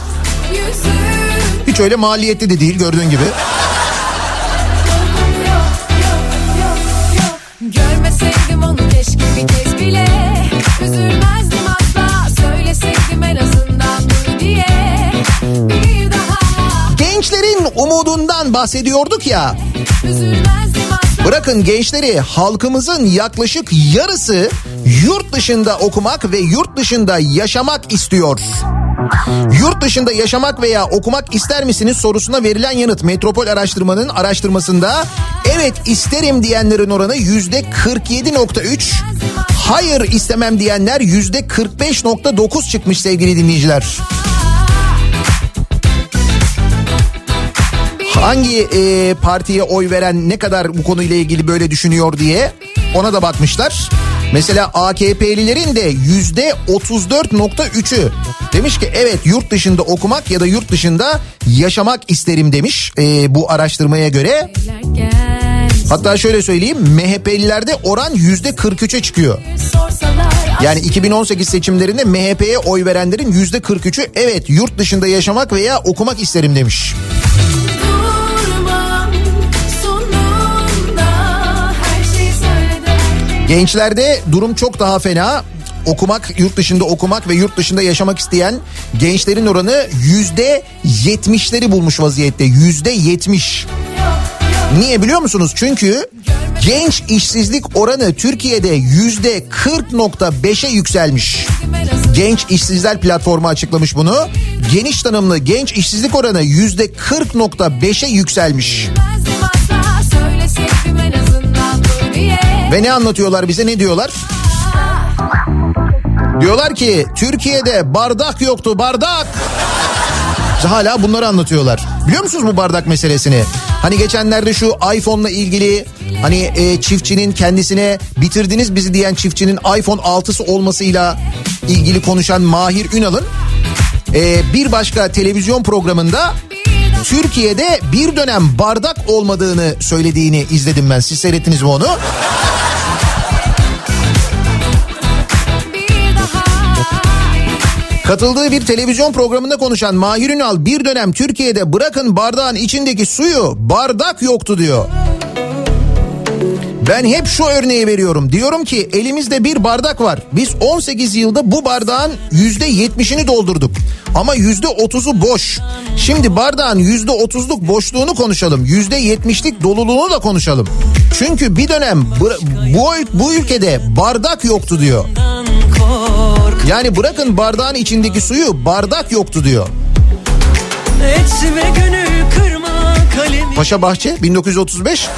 Hiç öyle maliyetli de değil gördüğün gibi. Üzülmezdim asla Söyleseydim en azından dur diye Bir Gençlerin umudundan bahsediyorduk ya. Bırakın gençleri halkımızın yaklaşık yarısı yurt dışında okumak ve yurt dışında yaşamak istiyor. Yurt dışında yaşamak veya okumak ister misiniz sorusuna verilen yanıt Metropol Araştırma'nın araştırmasında evet isterim diyenlerin oranı yüzde 47.3 hayır istemem diyenler yüzde 45.9 çıkmış sevgili dinleyiciler. Hangi e, partiye oy veren ne kadar bu konuyla ilgili böyle düşünüyor diye ona da bakmışlar. Mesela AKP'lilerin de yüzde 34.3'ü demiş ki evet yurt dışında okumak ya da yurt dışında yaşamak isterim demiş e, bu araştırmaya göre. Hatta şöyle söyleyeyim MHP'lilerde oran yüzde 43'e çıkıyor. Yani 2018 seçimlerinde MHP'ye oy verenlerin yüzde 43'ü evet yurt dışında yaşamak veya okumak isterim demiş. Gençlerde durum çok daha fena. Okumak, yurt dışında okumak ve yurt dışında yaşamak isteyen gençlerin oranı yüzde yetmişleri bulmuş vaziyette. Yüzde yetmiş. Niye biliyor musunuz? Çünkü genç işsizlik oranı Türkiye'de yüzde 40.5'e yükselmiş. Genç İşsizler Platformu açıklamış bunu. Geniş tanımlı genç işsizlik oranı yüzde 40.5'e yükselmiş. Ve ne anlatıyorlar bize ne diyorlar? Diyorlar ki Türkiye'de bardak yoktu bardak. Hala bunları anlatıyorlar. Biliyor musunuz bu bardak meselesini? Hani geçenlerde şu iPhone'la ilgili hani e, çiftçinin kendisine bitirdiniz bizi diyen çiftçinin iPhone 6'sı olmasıyla ilgili konuşan Mahir Ünal'ın e, bir başka televizyon programında Türkiye'de bir dönem bardak olmadığını söylediğini izledim ben. Siz seyrettiniz mi onu? Katıldığı bir televizyon programında konuşan Mahir Ünal bir dönem Türkiye'de bırakın bardağın içindeki suyu bardak yoktu diyor. Ben hep şu örneği veriyorum. Diyorum ki elimizde bir bardak var. Biz 18 yılda bu bardağın %70'ini doldurduk. Ama %30'u boş. Şimdi bardağın %30'luk boşluğunu konuşalım. %70'lik doluluğunu da konuşalım. Çünkü bir dönem bu, bu, ülkede bardak yoktu diyor. Yani bırakın bardağın içindeki suyu bardak yoktu diyor. Paşa Bahçe 1935.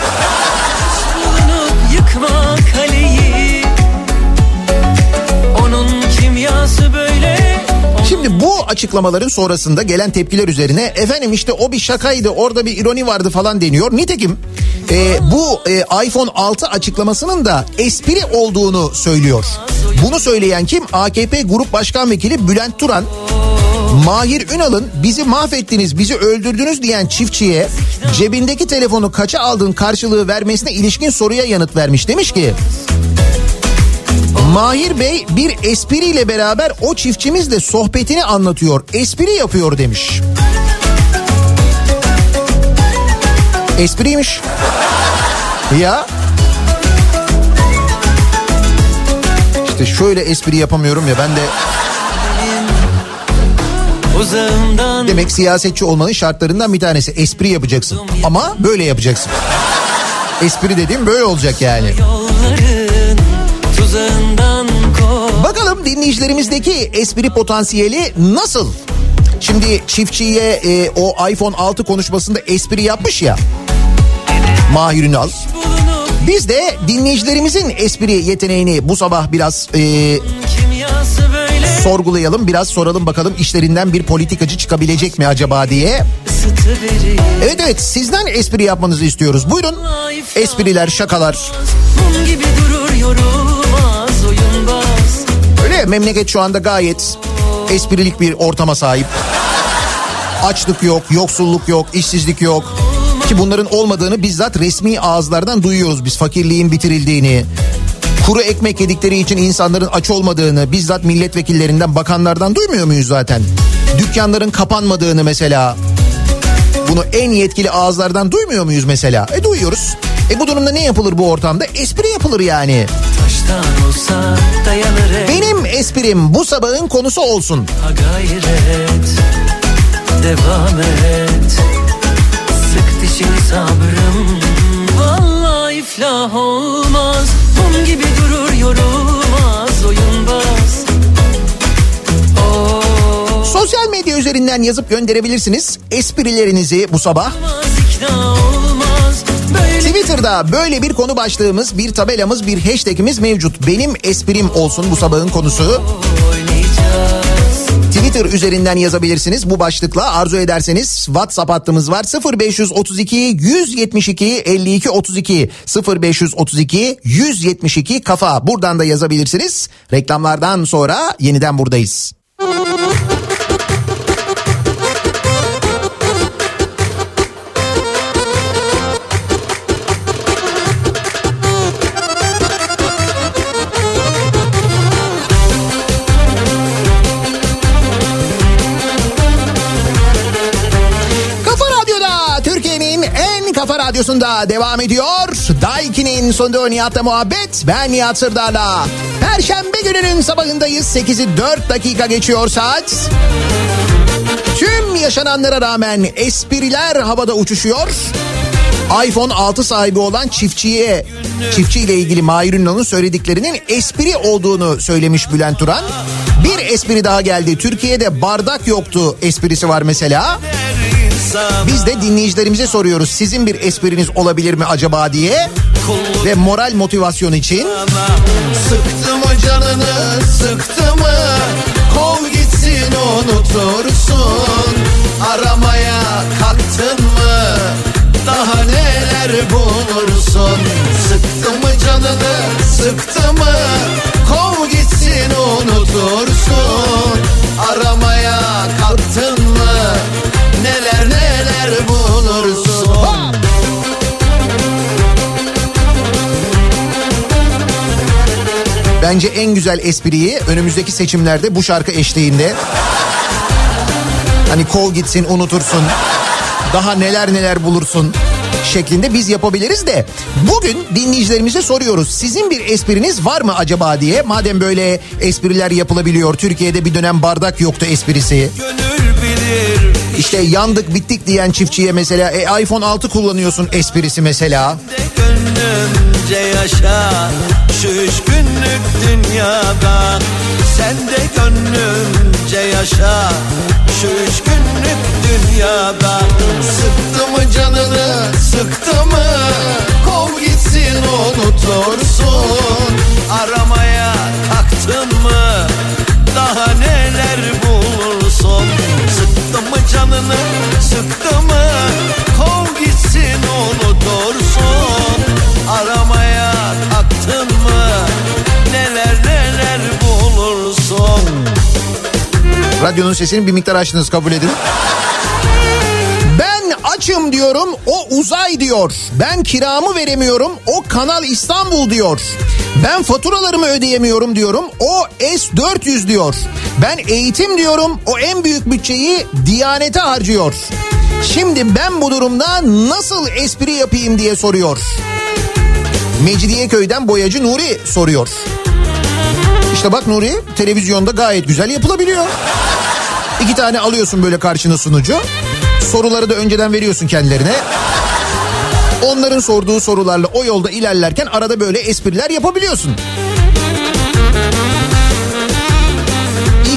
Şimdi bu açıklamaların sonrasında gelen tepkiler üzerine efendim işte o bir şakaydı orada bir ironi vardı falan deniyor. Nitekim e, bu e, iPhone 6 açıklamasının da espri olduğunu söylüyor. Bunu söyleyen kim? AKP Grup Başkan Vekili Bülent Turan. Mahir Ünal'ın bizi mahvettiniz, bizi öldürdünüz diyen çiftçiye cebindeki telefonu kaça aldığın karşılığı vermesine ilişkin soruya yanıt vermiş. Demiş ki Mahir Bey bir espriyle beraber o çiftçimizle sohbetini anlatıyor. Espri yapıyor demiş. Espriymiş. Ya. İşte şöyle espri yapamıyorum ya ben de uzağımdan demek siyasetçi olmanın şartlarından bir tanesi. Espri yapacaksın ama böyle yapacaksın. Espri dediğim böyle olacak yani. Yolların Bakalım dinleyicilerimizdeki espri potansiyeli nasıl? Şimdi çiftçiye e, o iPhone 6 konuşmasında espri yapmış ya. Mahir Ünal. Biz de dinleyicilerimizin espri yeteneğini bu sabah biraz e, sorgulayalım. Biraz soralım bakalım işlerinden bir politikacı çıkabilecek mi acaba diye. Evet evet sizden espri yapmanızı istiyoruz. Buyurun. Espriler, şakalar. Mum gibi oyunbaz Ya, memleket şu anda gayet esprilik bir ortama sahip. Açlık yok, yoksulluk yok, işsizlik yok. Ki bunların olmadığını bizzat resmi ağızlardan duyuyoruz biz fakirliğin bitirildiğini. Kuru ekmek yedikleri için insanların aç olmadığını bizzat milletvekillerinden, bakanlardan duymuyor muyuz zaten? Dükkanların kapanmadığını mesela. Bunu en yetkili ağızlardan duymuyor muyuz mesela? E duyuyoruz. E bu durumda ne yapılır bu ortamda? Espri yapılır yani. Taştan esprim bu sabahın konusu olsun. Ha gayret Devam et Sık dişini sabrım Vallahi iflah olmaz Mum gibi durur yorulmaz oyunbaz Oh, Sosyal medya üzerinden yazıp gönderebilirsiniz. Esprilerinizi bu sabah. Olmaz ikna olmaz Böyle Twitter'da böyle bir konu başlığımız, bir tabelamız, bir hashtagimiz mevcut. Benim esprim olsun bu sabahın konusu. Twitter üzerinden yazabilirsiniz bu başlıkla arzu ederseniz WhatsApp hattımız var 0532 172 52 32 0532 172 kafa buradan da yazabilirsiniz. Reklamlardan sonra yeniden buradayız. Radyosunda devam ediyor. Daiki'nin sonunda Nihat'la muhabbet. Ben Nihat Sırdar'la. Perşembe gününün sabahındayız. 8'i 4 dakika geçiyor saat. Tüm yaşananlara rağmen espriler havada uçuşuyor. iPhone 6 sahibi olan çiftçiye, çiftçiyle ilgili Mahir Ünal'ın söylediklerinin espri olduğunu söylemiş Bülent Turan. Bir espri daha geldi. Türkiye'de bardak yoktu esprisi var mesela. Biz de dinleyicilerimize soruyoruz. Sizin bir espriniz olabilir mi acaba diye. Ve moral motivasyon için. Sıktı mı canını sıktı mı Kov gitsin unutursun Aramaya kalktın mı Daha neler bulursun Sıktı mı canını sıktı mı Kov gitsin unutursun Aramaya Bence en güzel espriyi önümüzdeki seçimlerde bu şarkı eşliğinde. Hani kov gitsin unutursun. Daha neler neler bulursun şeklinde biz yapabiliriz de bugün dinleyicilerimize soruyoruz. Sizin bir espriniz var mı acaba diye. Madem böyle espriler yapılabiliyor. Türkiye'de bir dönem bardak yoktu esprisi. Gönül bilir İşte yandık bittik diyen çiftçiye mesela e, iPhone 6 kullanıyorsun esprisi mesela. gönlümce yaşa Şu üç günlük dünyada. Sen de gönlümce yaşa Şu üç günlük dünyada. Sıktı mı canını sıktı mı? Kov gitsin unutursun. Aramaya kalktın mı? Daha neler mı canını sıktı mı? Kov gitsin unutursun Aramaya kalktın mı? Neler neler bulursun. Radyonun sesini bir miktar açtınız kabul edin. Açım diyorum o uzay diyor. Ben kiramı veremiyorum o Kanal İstanbul diyor. Ben faturalarımı ödeyemiyorum diyorum o S400 diyor. Ben eğitim diyorum o en büyük bütçeyi Diyanete harcıyor. Şimdi ben bu durumda nasıl espri yapayım diye soruyor. Mecidiyeköy'den boyacı Nuri soruyor. İşte bak Nuri televizyonda gayet güzel yapılabiliyor. İki tane alıyorsun böyle karşına sunucu. Soruları da önceden veriyorsun kendilerine. Onların sorduğu sorularla o yolda ilerlerken arada böyle espriler yapabiliyorsun.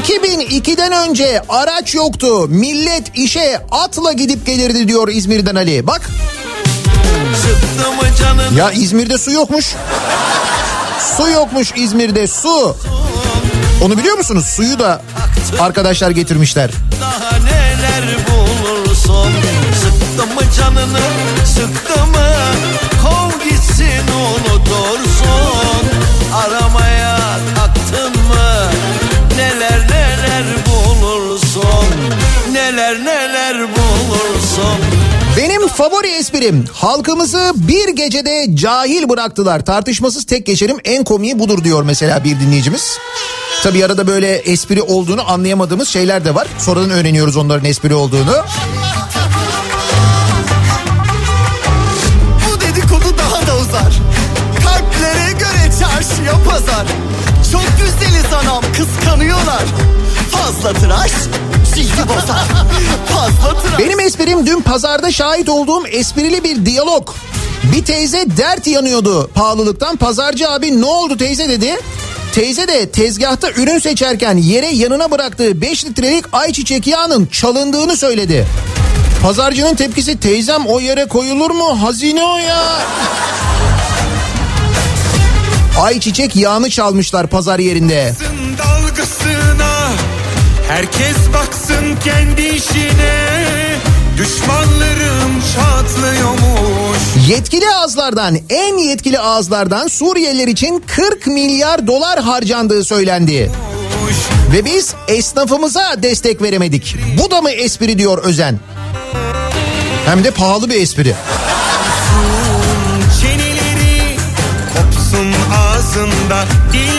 2002'den önce araç yoktu. Millet işe atla gidip gelirdi diyor İzmir'den Ali. Bak ya İzmir'de su yokmuş. Su yokmuş İzmir'de su. Onu biliyor musunuz? Suyu da arkadaşlar getirmişler. daha neler bulursun Sıktı mı canını sıktı mı Kov gitsin unutursun favori esprim halkımızı bir gecede cahil bıraktılar. Tartışmasız tek geçerim en komiği budur diyor mesela bir dinleyicimiz. Tabii arada böyle espri olduğunu anlayamadığımız şeyler de var. Sonradan öğreniyoruz onların espri olduğunu. Bu dedikodu daha da uzar Kalplere göre çarşıya pazar Çok güzeliz anam kıskanıyorlar Fazla tıraş cildi bozar Fazla tıraş Benim esprim dün pazarda şahit olduğum esprili bir diyalog. Bir teyze dert yanıyordu pahalılıktan. Pazarcı abi ne oldu teyze dedi. Teyze de tezgahta ürün seçerken yere yanına bıraktığı 5 litrelik ayçiçek yağının çalındığını söyledi. Pazarcının tepkisi teyzem o yere koyulur mu? Hazine o ya. Ayçiçek yağını çalmışlar pazar yerinde. dalgısına Herkes baksın kendi işine Düşmanlarım çatlıyormuş Yetkili ağızlardan en yetkili ağızlardan Suriyeliler için 40 milyar dolar harcandığı söylendi. Ve biz esnafımıza destek veremedik. Bu da mı espri diyor Özen. Hem de pahalı bir espri. Çeneleri kopsun ağzında dilleri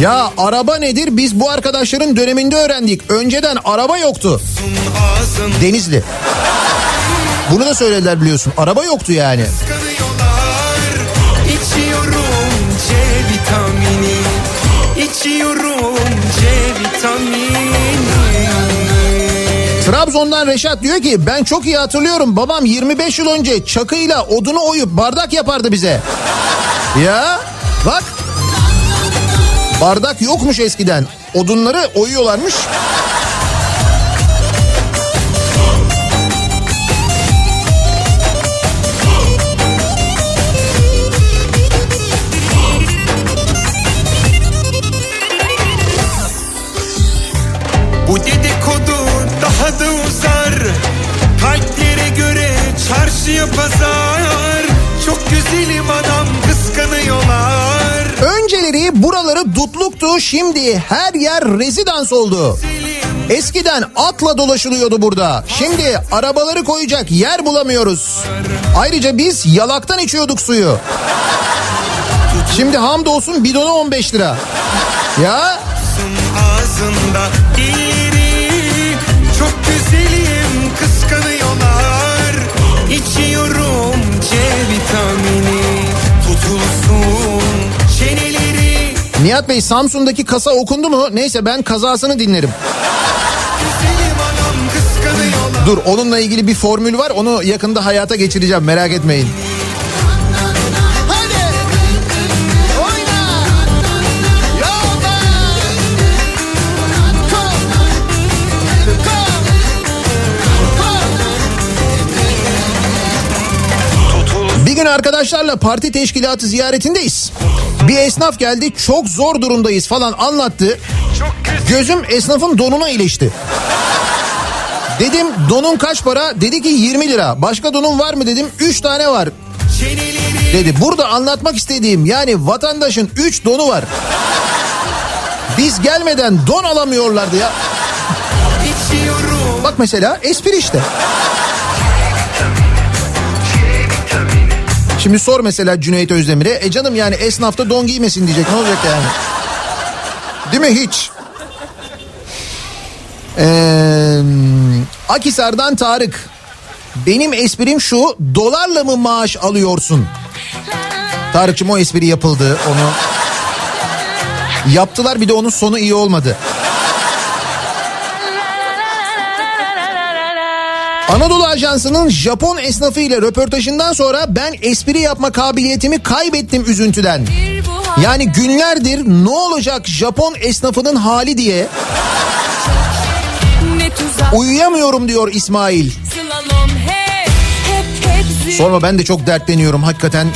Ya araba nedir biz bu arkadaşların döneminde öğrendik. Önceden araba yoktu. Denizli. Bunu da söylediler biliyorsun. Araba yoktu yani. kıskanıyorlar İçiyorum C vitamini İçiyorum C vitamini Trabzon'dan Reşat diyor ki ben çok iyi hatırlıyorum babam 25 yıl önce çakıyla odunu oyup bardak yapardı bize. ya bak bardak yokmuş eskiden odunları oyuyorlarmış. Buraları dutluktu şimdi her yer rezidans oldu. Eskiden atla dolaşılıyordu burada. Şimdi arabaları koyacak yer bulamıyoruz. Ayrıca biz yalaktan içiyorduk suyu. Şimdi hamdolsun bidonu 15 lira. Ya ağzında dilleri Çok güzelim Nihat Bey Samsun'daki kasa okundu mu? Neyse ben kazasını dinlerim. Dur onunla ilgili bir formül var onu yakında hayata geçireceğim merak etmeyin. Arkadaşlarla parti teşkilatı ziyaretindeyiz. Bir esnaf geldi çok zor durumdayız falan anlattı. Gözüm esnafın donuna ilişti. Dedim donun kaç para? Dedi ki 20 lira. Başka donun var mı dedim. 3 tane var. Dedi burada anlatmak istediğim yani vatandaşın 3 donu var. Biz gelmeden don alamıyorlardı ya. Bak mesela espri işte. Şimdi sor mesela Cüneyt Özdemir'e. E canım yani esnafta don giymesin diyecek. Ne olacak yani? Değil mi hiç? Ee, Akisar'dan Tarık. Benim esprim şu. Dolarla mı maaş alıyorsun? Tarık'cığım o espri yapıldı. Onu yaptılar bir de onun sonu iyi olmadı. Anadolu Ajansı'nın Japon esnafı ile röportajından sonra ben espri yapma kabiliyetimi kaybettim üzüntüden. Yani günlerdir ne olacak Japon esnafının hali diye uyuyamıyorum diyor İsmail. Sorma ben de çok dertleniyorum hakikaten.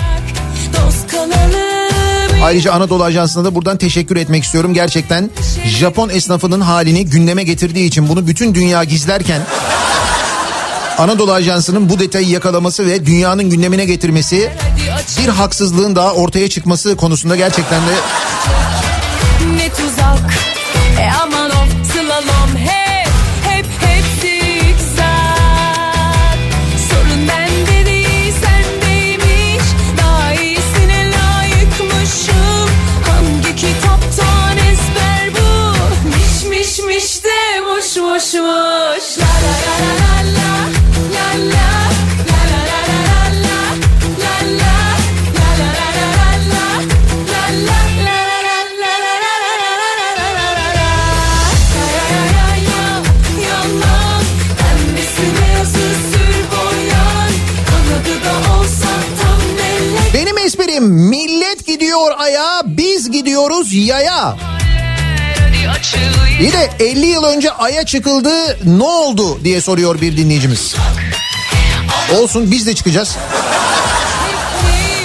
Ayrıca Anadolu Ajansı'na da buradan teşekkür etmek istiyorum. Gerçekten Japon esnafının halini gündeme getirdiği için bunu bütün dünya gizlerken Anadolu Ajansı'nın bu detayı yakalaması ve dünyanın gündemine getirmesi bir haksızlığın daha ortaya çıkması konusunda gerçekten de ne tuzak. E aman of slalom hep hep hep Sorun bende değil sendeymiş Daha iyisine layıkmışım. Hangi kitaptan ezber bu? Miş miş miş de muş muş muş gidiyoruz yaya. Bir de 50 yıl önce aya çıkıldı ne oldu diye soruyor bir dinleyicimiz. Olsun biz de çıkacağız.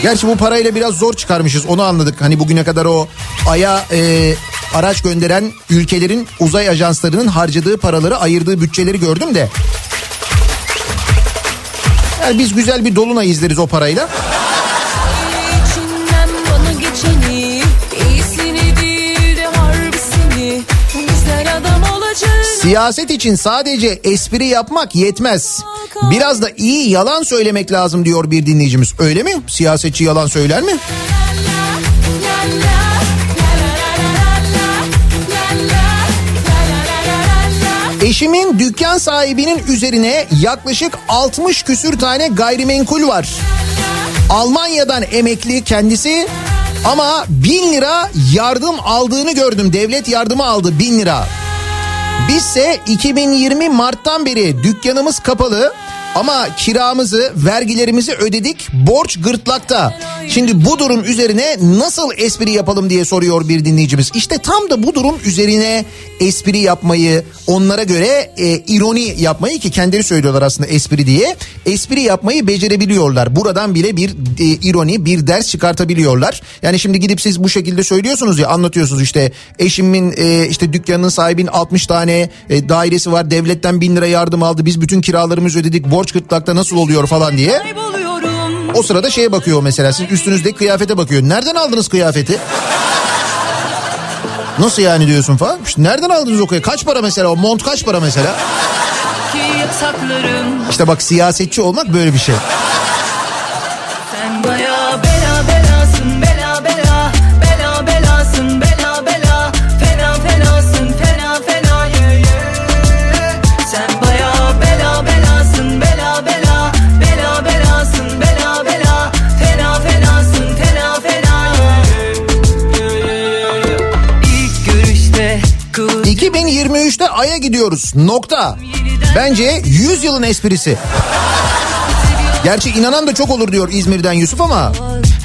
Gerçi bu parayla biraz zor çıkarmışız onu anladık. Hani bugüne kadar o aya e, araç gönderen ülkelerin uzay ajanslarının harcadığı paraları ayırdığı bütçeleri gördüm de. Yani biz güzel bir dolunay izleriz o parayla. Siyaset için sadece espri yapmak yetmez. Biraz da iyi yalan söylemek lazım diyor bir dinleyicimiz. Öyle mi? Siyasetçi yalan söyler mi? Eşimin dükkan sahibinin üzerine yaklaşık 60 küsür tane gayrimenkul var. Almanya'dan emekli kendisi ama 1000 lira yardım aldığını gördüm. Devlet yardımı aldı 1000 lira. Bizse 2020 Mart'tan beri dükkanımız kapalı ama kiramızı, vergilerimizi ödedik. Borç gırtlakta. Şimdi bu durum üzerine nasıl espri yapalım diye soruyor bir dinleyicimiz. İşte tam da bu durum üzerine espri yapmayı, onlara göre e, ironi yapmayı ki kendileri söylüyorlar aslında espri diye. Espri yapmayı becerebiliyorlar. Buradan bile bir e, ironi, bir ders çıkartabiliyorlar. Yani şimdi gidip siz bu şekilde söylüyorsunuz ya anlatıyorsunuz işte eşimin e, işte dükkanının sahibinin 60 tane e, dairesi var. Devletten 1000 lira yardım aldı. Biz bütün kiralarımızı ödedik. Borç gırtlakta nasıl oluyor falan diye. O sırada şeye bakıyor mesela siz üstünüzdeki kıyafete bakıyor. Nereden aldınız kıyafeti? Nasıl yani diyorsun falan. İşte nereden aldınız o kıyafeti? Kaç para mesela o mont kaç para mesela? İşte bak siyasetçi olmak böyle bir şey. 2023'te Ay'a gidiyoruz. Nokta. Bence 100 yılın esprisi. Gerçi inanan da çok olur diyor İzmir'den Yusuf ama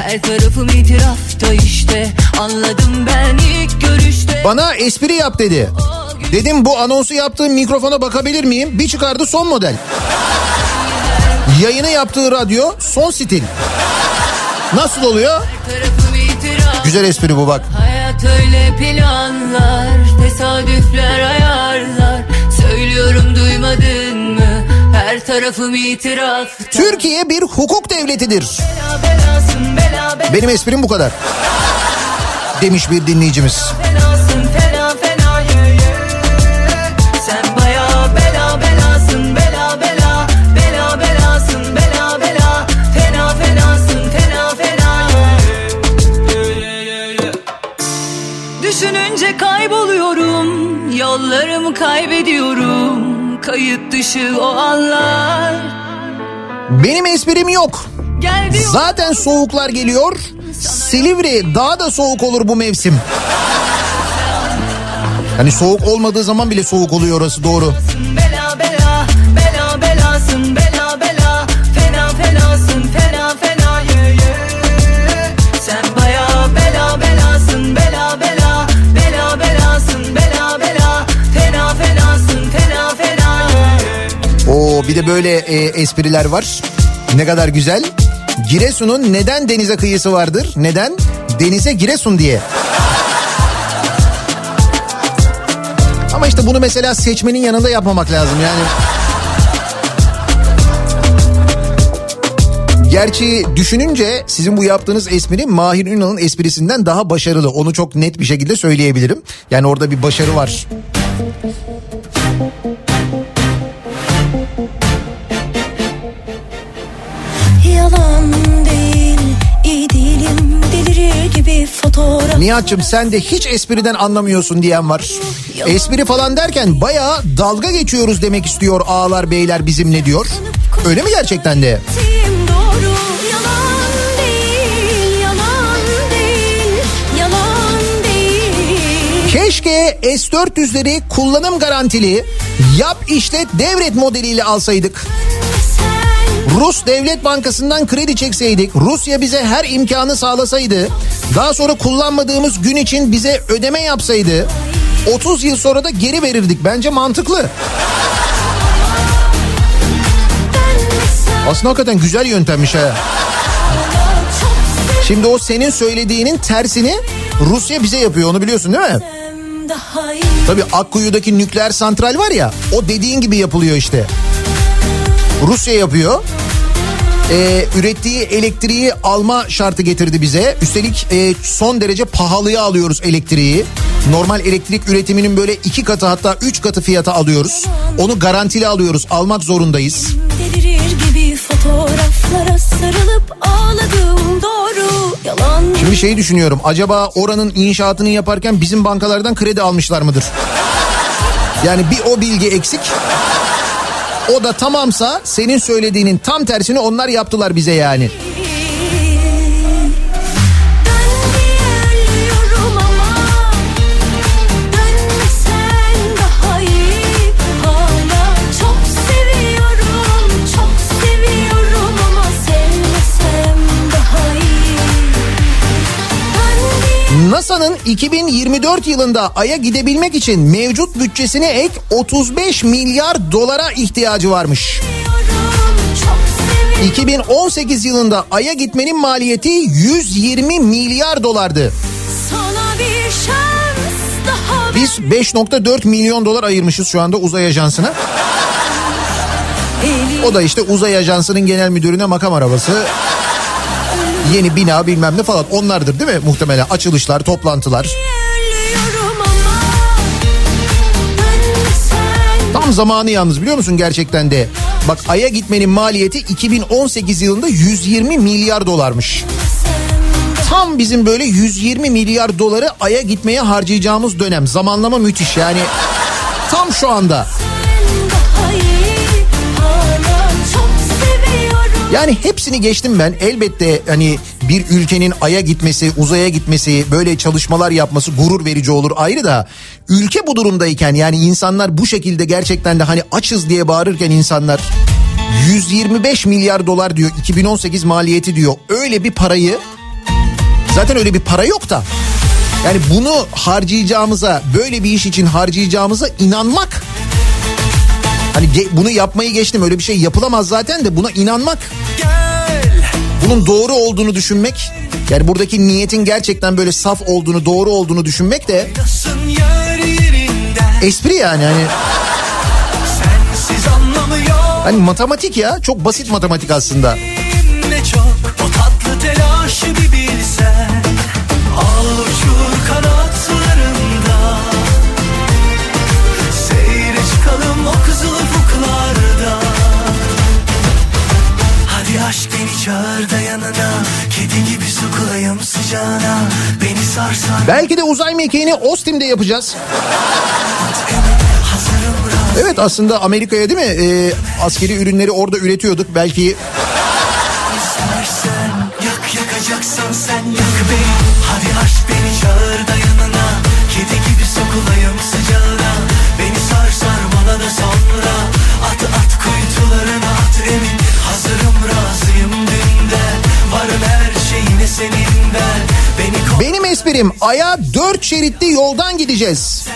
Her tarafım itirafta işte Anladım ben ilk görüşte bana espri yap dedi. Dedim bu anonsu yaptığım mikrofona bakabilir miyim? Bir çıkardı son model. Yayını yaptığı radyo son stil. Nasıl oluyor? Güzel espri bu bak. Hayat öyle planlar Tesadüfler ayarlar tarafım itiraf Türkiye bir hukuk devletidir. Bela belasın bela bela Benim esprim bu kadar. Demiş bir dinleyicimiz. Fenasın fena fena ye ye Sen baya bela belasın bela bela Bela belasın bela bela Fena fenasın fena fena ye Düşününce kayboluyorum Yollarımı kaybediyorum Kayıt dışı o anlar Benim esprim yok. Zaten soğuklar geliyor. Silivri daha da soğuk olur bu mevsim. Hani soğuk olmadığı zaman bile soğuk oluyor orası doğru. Bela bela bela belasın bela bela bir de böyle e, espriler var. Ne kadar güzel. Giresun'un neden denize kıyısı vardır? Neden? Denize Giresun diye. Ama işte bunu mesela seçmenin yanında yapmamak lazım yani. Gerçi düşününce sizin bu yaptığınız espri Mahir Ünal'ın esprisinden daha başarılı. Onu çok net bir şekilde söyleyebilirim. Yani orada bir başarı var. Nihat'cığım sen de hiç espriden anlamıyorsun diyen var. Espri falan derken bayağı dalga geçiyoruz demek istiyor ağalar beyler bizimle diyor. Öyle mi gerçekten de? Keşke S400'leri kullanım garantili yap işlet devret modeliyle alsaydık. Rus Devlet Bankası'ndan kredi çekseydik, Rusya bize her imkanı sağlasaydı, daha sonra kullanmadığımız gün için bize ödeme yapsaydı, 30 yıl sonra da geri verirdik. Bence mantıklı. Aslında hakikaten güzel yöntemmiş ha. Şimdi o senin söylediğinin tersini Rusya bize yapıyor onu biliyorsun değil mi? Tabii Akkuyu'daki nükleer santral var ya o dediğin gibi yapılıyor işte. Rusya yapıyor. Ee, ürettiği elektriği alma şartı getirdi bize. Üstelik e, son derece pahalıya alıyoruz elektriği. Normal elektrik üretiminin böyle iki katı hatta üç katı fiyata alıyoruz. Onu garantili alıyoruz. Almak zorundayız. Şimdi şeyi düşünüyorum. Acaba oranın inşaatını yaparken bizim bankalardan kredi almışlar mıdır? Yani bir o bilgi eksik. O da tamamsa senin söylediğinin tam tersini onlar yaptılar bize yani. 2024 yılında Ay'a gidebilmek için mevcut bütçesine ek 35 milyar dolara ihtiyacı varmış. 2018 yılında Ay'a gitmenin maliyeti 120 milyar dolardı. Biz 5.4 milyon dolar ayırmışız şu anda uzay ajansına. O da işte uzay ajansının genel müdürüne makam arabası. Yeni bina bilmem ne falan onlardır değil mi muhtemelen açılışlar toplantılar. Tam zamanı yalnız biliyor musun gerçekten de. Bak Ay'a gitmenin maliyeti 2018 yılında 120 milyar dolarmış. Tam bizim böyle 120 milyar doları Ay'a gitmeye harcayacağımız dönem. Zamanlama müthiş yani. Tam şu anda. Yani hepsini geçtim ben. Elbette hani bir ülkenin aya gitmesi, uzaya gitmesi, böyle çalışmalar yapması gurur verici olur ayrı da ülke bu durumdayken yani insanlar bu şekilde gerçekten de hani açız diye bağırırken insanlar 125 milyar dolar diyor 2018 maliyeti diyor. Öyle bir parayı zaten öyle bir para yok da yani bunu harcayacağımıza böyle bir iş için harcayacağımıza inanmak Hani ge- bunu yapmayı geçtim öyle bir şey yapılamaz zaten de buna inanmak. Bunun doğru olduğunu düşünmek yani buradaki niyetin gerçekten böyle saf olduğunu doğru olduğunu düşünmek de espri yani hani. Hani matematik ya çok basit matematik aslında. ne çok O tatlı telaşı bir bilsen çağır da yanına Kedi gibi sokulayım sıcağına Beni sarsan Belki de uzay mekiğini Austin'de yapacağız. Evet aslında Amerika'ya değil mi Ee, askeri ürünleri orada üretiyorduk. Belki esprim aya dört şeritli yoldan gideceğiz.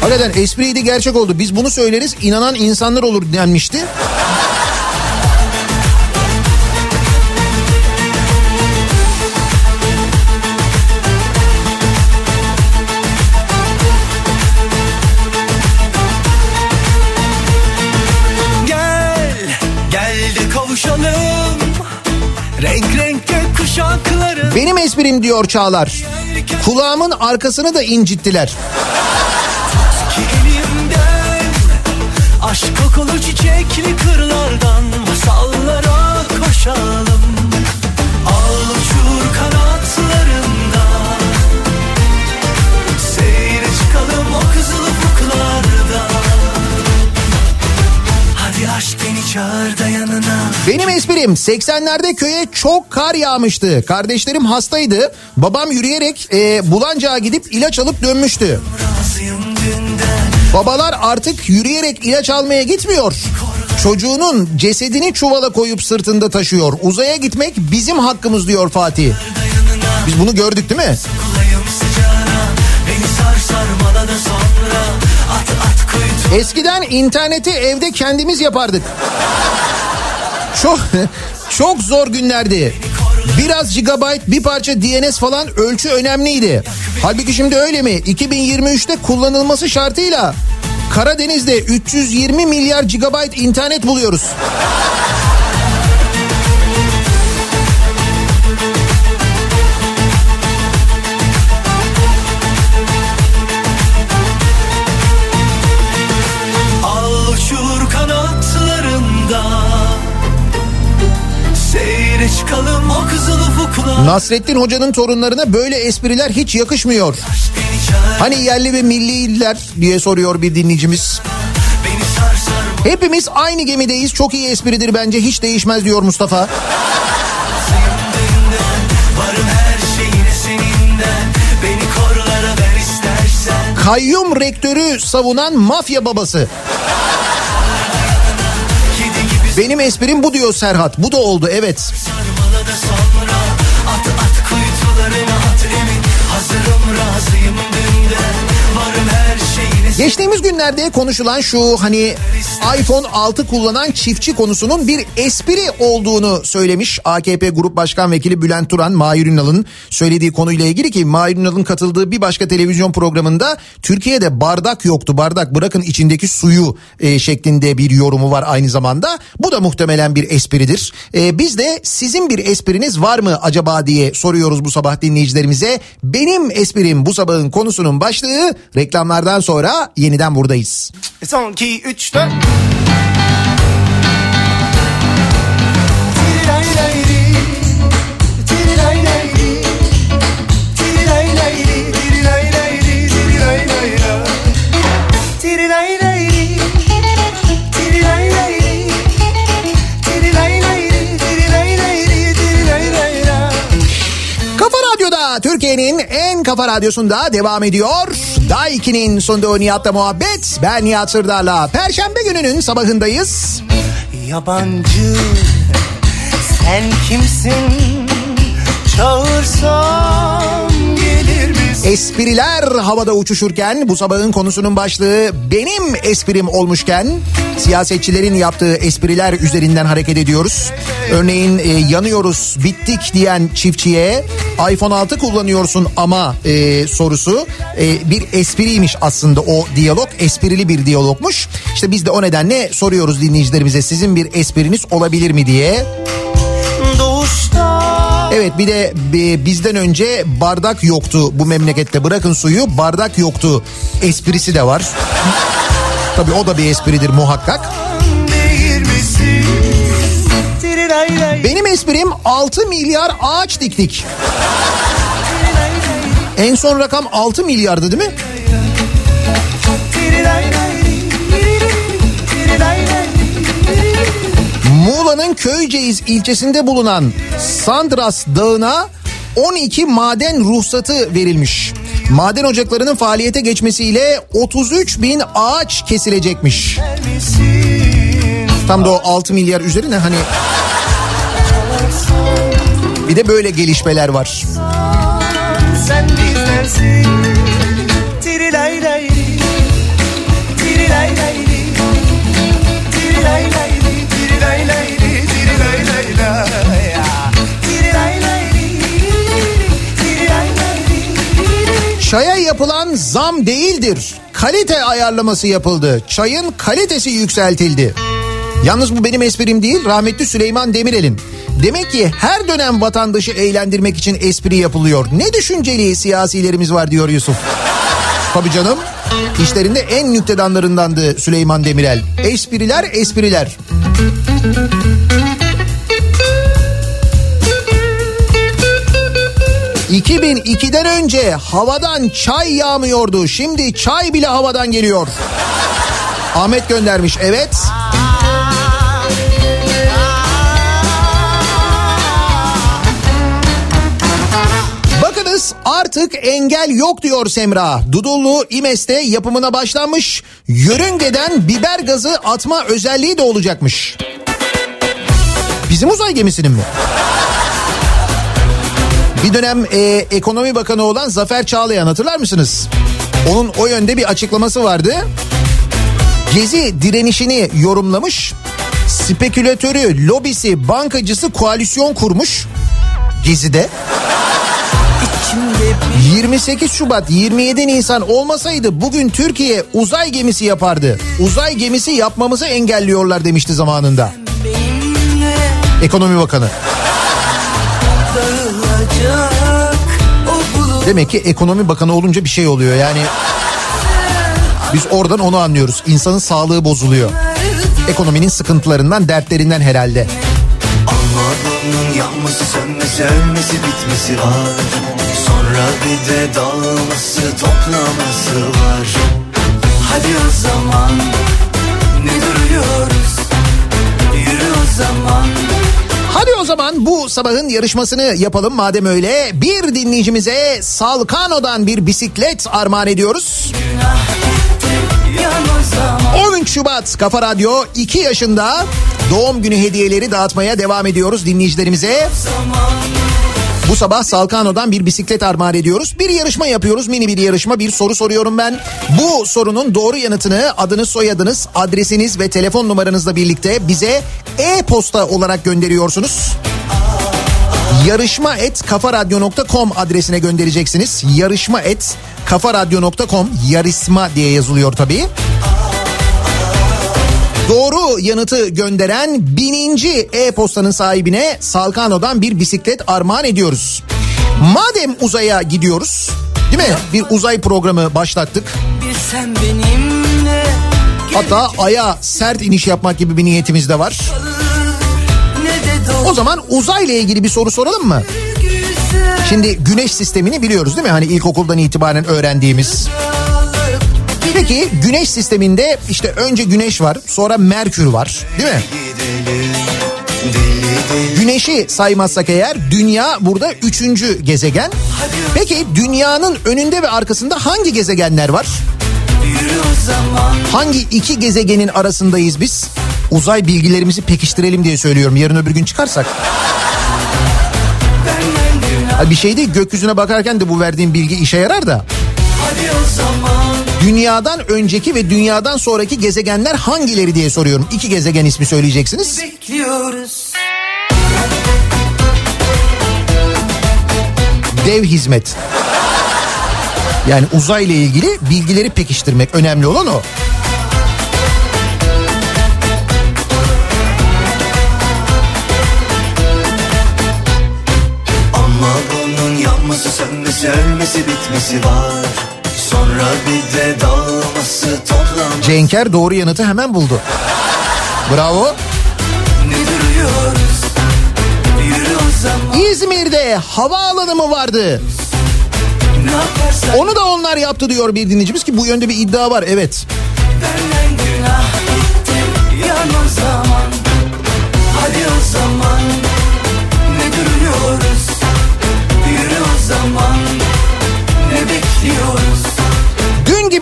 Hakikaten espriydi gerçek oldu. Biz bunu söyleriz inanan insanlar olur denmişti. Esprim diyor Çağlar. Kulağımın arkasını da incittiler. Aşk kokulu çiçekli kırlardan Masallara koşalım Al uçur kanatlarında Seyre çıkalım o kızıl ufuklarda Hadi aşk beni çağır da yanına Benim esprim 80'lerde köye çok kar yağmıştı. Kardeşlerim hastaydı. Babam yürüyerek e, Bulancak'a gidip ilaç alıp dönmüştü. Babalar artık yürüyerek ilaç almaya gitmiyor. Çocuğunun cesedini çuvala koyup sırtında taşıyor. Uzaya gitmek bizim hakkımız diyor Fatih. Biz bunu gördük değil mi? Eskiden interneti evde kendimiz yapardık. Çok çok zor günlerdi. Biraz gigabyte bir parça DNS falan ölçü önemliydi. Halbuki şimdi öyle mi? 2023'te kullanılması şartıyla Karadeniz'de 320 milyar gigabyte internet buluyoruz. Nasrettin Hoca'nın torunlarına böyle espriler hiç yakışmıyor. Hani yerli ve milliler diye soruyor bir dinleyicimiz. Hepimiz aynı gemideyiz. Çok iyi espridir bence hiç değişmez diyor Mustafa. Kayyum rektörü savunan mafya babası. Benim esprim bu diyor Serhat. Bu da oldu evet. sar Geçtiğimiz günlerde konuşulan şu hani iPhone 6 kullanan çiftçi konusunun bir espri olduğunu söylemiş AKP Grup Başkan Vekili Bülent Turan Mahir Ünal'ın söylediği konuyla ilgili ki Mahir Ünal'ın katıldığı bir başka televizyon programında Türkiye'de bardak yoktu bardak bırakın içindeki suyu e, şeklinde bir yorumu var aynı zamanda. Bu da muhtemelen bir espridir. E, biz de sizin bir espriniz var mı acaba diye soruyoruz bu sabah dinleyicilerimize. Benim esprim bu sabahın konusunun başlığı reklamlardan sonra yeniden buradayız. Son 2 3 4 Türkiye'nin en kafa radyosunda devam ediyor. Daiki'nin sunduğu Nihat'la muhabbet. Ben Nihat Sırdar'la. Perşembe gününün sabahındayız. Yabancı sen kimsin misin Espriler havada uçuşurken bu sabahın konusunun başlığı benim esprim olmuşken siyasetçilerin yaptığı espriler üzerinden hareket ediyoruz. Örneğin e, yanıyoruz bittik diyen çiftçiye iPhone 6 kullanıyorsun ama e, sorusu e, bir espriymiş aslında o diyalog esprili bir diyalogmuş. İşte biz de o nedenle soruyoruz dinleyicilerimize sizin bir espriniz olabilir mi diye. Evet bir de e, bizden önce bardak yoktu bu memlekette bırakın suyu bardak yoktu esprisi de var. Tabii o da bir espridir muhakkak. Benim esprim 6 milyar ağaç diktik. En son rakam 6 milyardı değil mi? Muğla'nın Köyceğiz ilçesinde bulunan Sandras Dağı'na 12 maden ruhsatı verilmiş. Maden ocaklarının faaliyete geçmesiyle 33 bin ağaç kesilecekmiş. Tam da o 6 milyar üzerine hani bir de böyle gelişmeler var. Sen bizdensin Çaya yapılan zam değildir. Kalite ayarlaması yapıldı. Çayın kalitesi yükseltildi. Yalnız bu benim esprim değil rahmetli Süleyman Demirel'in. Demek ki her dönem vatandaşı eğlendirmek için espri yapılıyor. Ne düşünceli siyasilerimiz var diyor Yusuf. Tabii canım. İşlerinde en nüktedanlarındandı Süleyman Demirel. Espriler espriler. ...2002'den önce havadan çay yağmıyordu. Şimdi çay bile havadan geliyor. Ahmet göndermiş evet. Bakınız artık engel yok diyor Semra. Dudullu İmes'te yapımına başlanmış. Yörüngeden biber gazı atma özelliği de olacakmış. Bizim uzay gemisinin mi? Bir dönem e, ekonomi bakanı olan Zafer Çağlayan hatırlar mısınız? Onun o yönde bir açıklaması vardı. Gezi direnişini yorumlamış. Spekülatörü, lobisi, bankacısı koalisyon kurmuş. Gezi'de. 28 Şubat 27 Nisan olmasaydı bugün Türkiye uzay gemisi yapardı. Uzay gemisi yapmamızı engelliyorlar demişti zamanında. Ekonomi Bakanı. Demek ki ekonomi bakanı olunca bir şey oluyor yani. Biz oradan onu anlıyoruz. İnsanın sağlığı bozuluyor. Ekonominin sıkıntılarından, dertlerinden herhalde. Anadolu'nun yanması sönmesi ölmesi bitmesi var Sonra bir de dağılması toplaması var Hadi o zaman ne duruyoruz Yürü o zaman Hadi o zaman bu sabahın yarışmasını yapalım madem öyle. Bir dinleyicimize Salkano'dan bir bisiklet armağan ediyoruz. 13 Şubat Kafa Radyo 2 yaşında doğum günü hediyeleri dağıtmaya devam ediyoruz dinleyicilerimize. Bu sabah Salkano'dan bir bisiklet armağan ediyoruz. Bir yarışma yapıyoruz. Mini bir yarışma. Bir soru soruyorum ben. Bu sorunun doğru yanıtını adınız, soyadınız, adresiniz ve telefon numaranızla birlikte bize e-posta olarak gönderiyorsunuz. Yarışma et kafaradyo.com adresine göndereceksiniz. Yarışma et kafaradyo.com yarışma diye yazılıyor tabii. Doğru yanıtı gönderen bininci e-postanın sahibine Salkano'dan bir bisiklet armağan ediyoruz. Madem uzaya gidiyoruz değil mi? Bir uzay programı başlattık. Hatta aya sert iniş yapmak gibi bir niyetimiz de var. O zaman uzayla ilgili bir soru soralım mı? güzel Şimdi güneş sistemini biliyoruz değil mi? Hani ilkokuldan itibaren öğrendiğimiz. Peki güneş sisteminde işte önce güneş var, sonra Merkür var, değil mi? Güneşi saymazsak eğer dünya burada üçüncü gezegen. Peki dünyanın önünde ve arkasında hangi gezegenler var? Hangi iki gezegenin arasındayız biz? Uzay bilgilerimizi pekiştirelim diye söylüyorum. Yarın öbür gün çıkarsak. Bir şey değil gökyüzüne bakarken de bu verdiğim bilgi işe yarar da. hadi o zaman Dünyadan önceki ve dünyadan sonraki gezegenler hangileri diye soruyorum. İki gezegen ismi söyleyeceksiniz. bekliyoruz Dev hizmet. Yani uzayla ilgili bilgileri pekiştirmek önemli olan o. Ama bunun yanması sönmesi ölmesi bitmesi var Sonra bir de dağılması toplam Cenker doğru yanıtı hemen buldu. Bravo. Ne duruyoruz? İzmir'de havaalanı mı vardı? Onu da onlar yaptı diyor bir dinleyicimiz ki bu yönde bir iddia var evet. benden günah gitti Yan o zaman. Hadi o zaman. Ne duruyoruz? Yürü o zaman. Ne bekliyoruz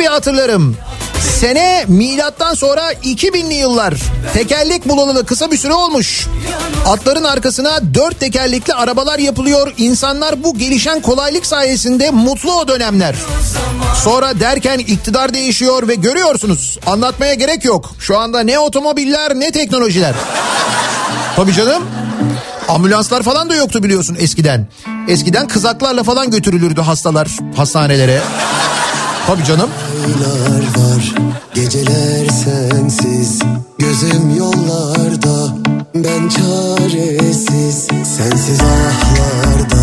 gibi hatırlarım. Sene milattan sonra 2000'li yıllar. Tekerlek bulanalı kısa bir süre olmuş. Atların arkasına dört tekerlekli arabalar yapılıyor. İnsanlar bu gelişen kolaylık sayesinde mutlu o dönemler. Sonra derken iktidar değişiyor ve görüyorsunuz. Anlatmaya gerek yok. Şu anda ne otomobiller ne teknolojiler. Tabii canım. Ambulanslar falan da yoktu biliyorsun eskiden. Eskiden kızaklarla falan götürülürdü hastalar hastanelere. Tabii canım. Aylar var, geceler sensiz Gözüm yollarda, ben çaresiz Sensiz ahlarda,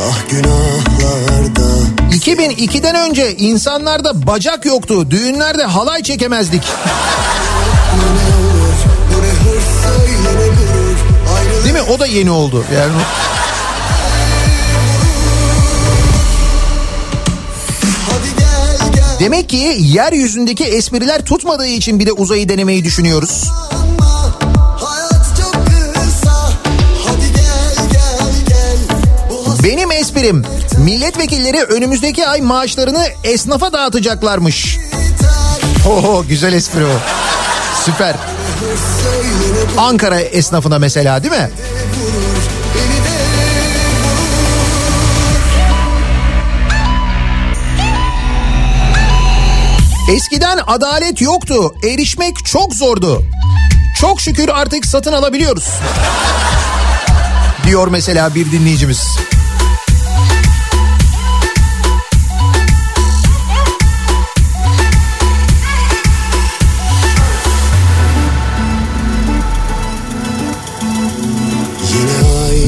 ah günahlarda 2002'den önce insanlarda bacak yoktu. Düğünlerde halay çekemezdik. Değil mi? O da yeni oldu. Yani demek ki yeryüzündeki espriler tutmadığı için bir de uzayı denemeyi düşünüyoruz. Benim esprim milletvekilleri önümüzdeki ay maaşlarını esnafa dağıtacaklarmış. Oho güzel espri o. Süper. Ankara esnafına mesela değil mi? Eskiden adalet yoktu. Erişmek çok zordu. Çok şükür artık satın alabiliyoruz. Diyor mesela bir dinleyicimiz.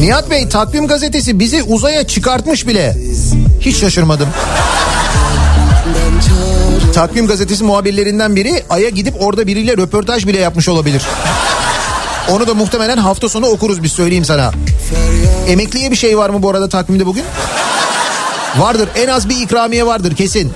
Nihat Bey takvim gazetesi bizi uzaya çıkartmış bile. Hiç şaşırmadım. Takvim gazetesi muhabirlerinden biri Ay'a gidip orada biriyle röportaj bile yapmış olabilir. Onu da muhtemelen hafta sonu okuruz biz söyleyeyim sana. Emekliye bir şey var mı bu arada takvimde bugün? Vardır en az bir ikramiye vardır kesin.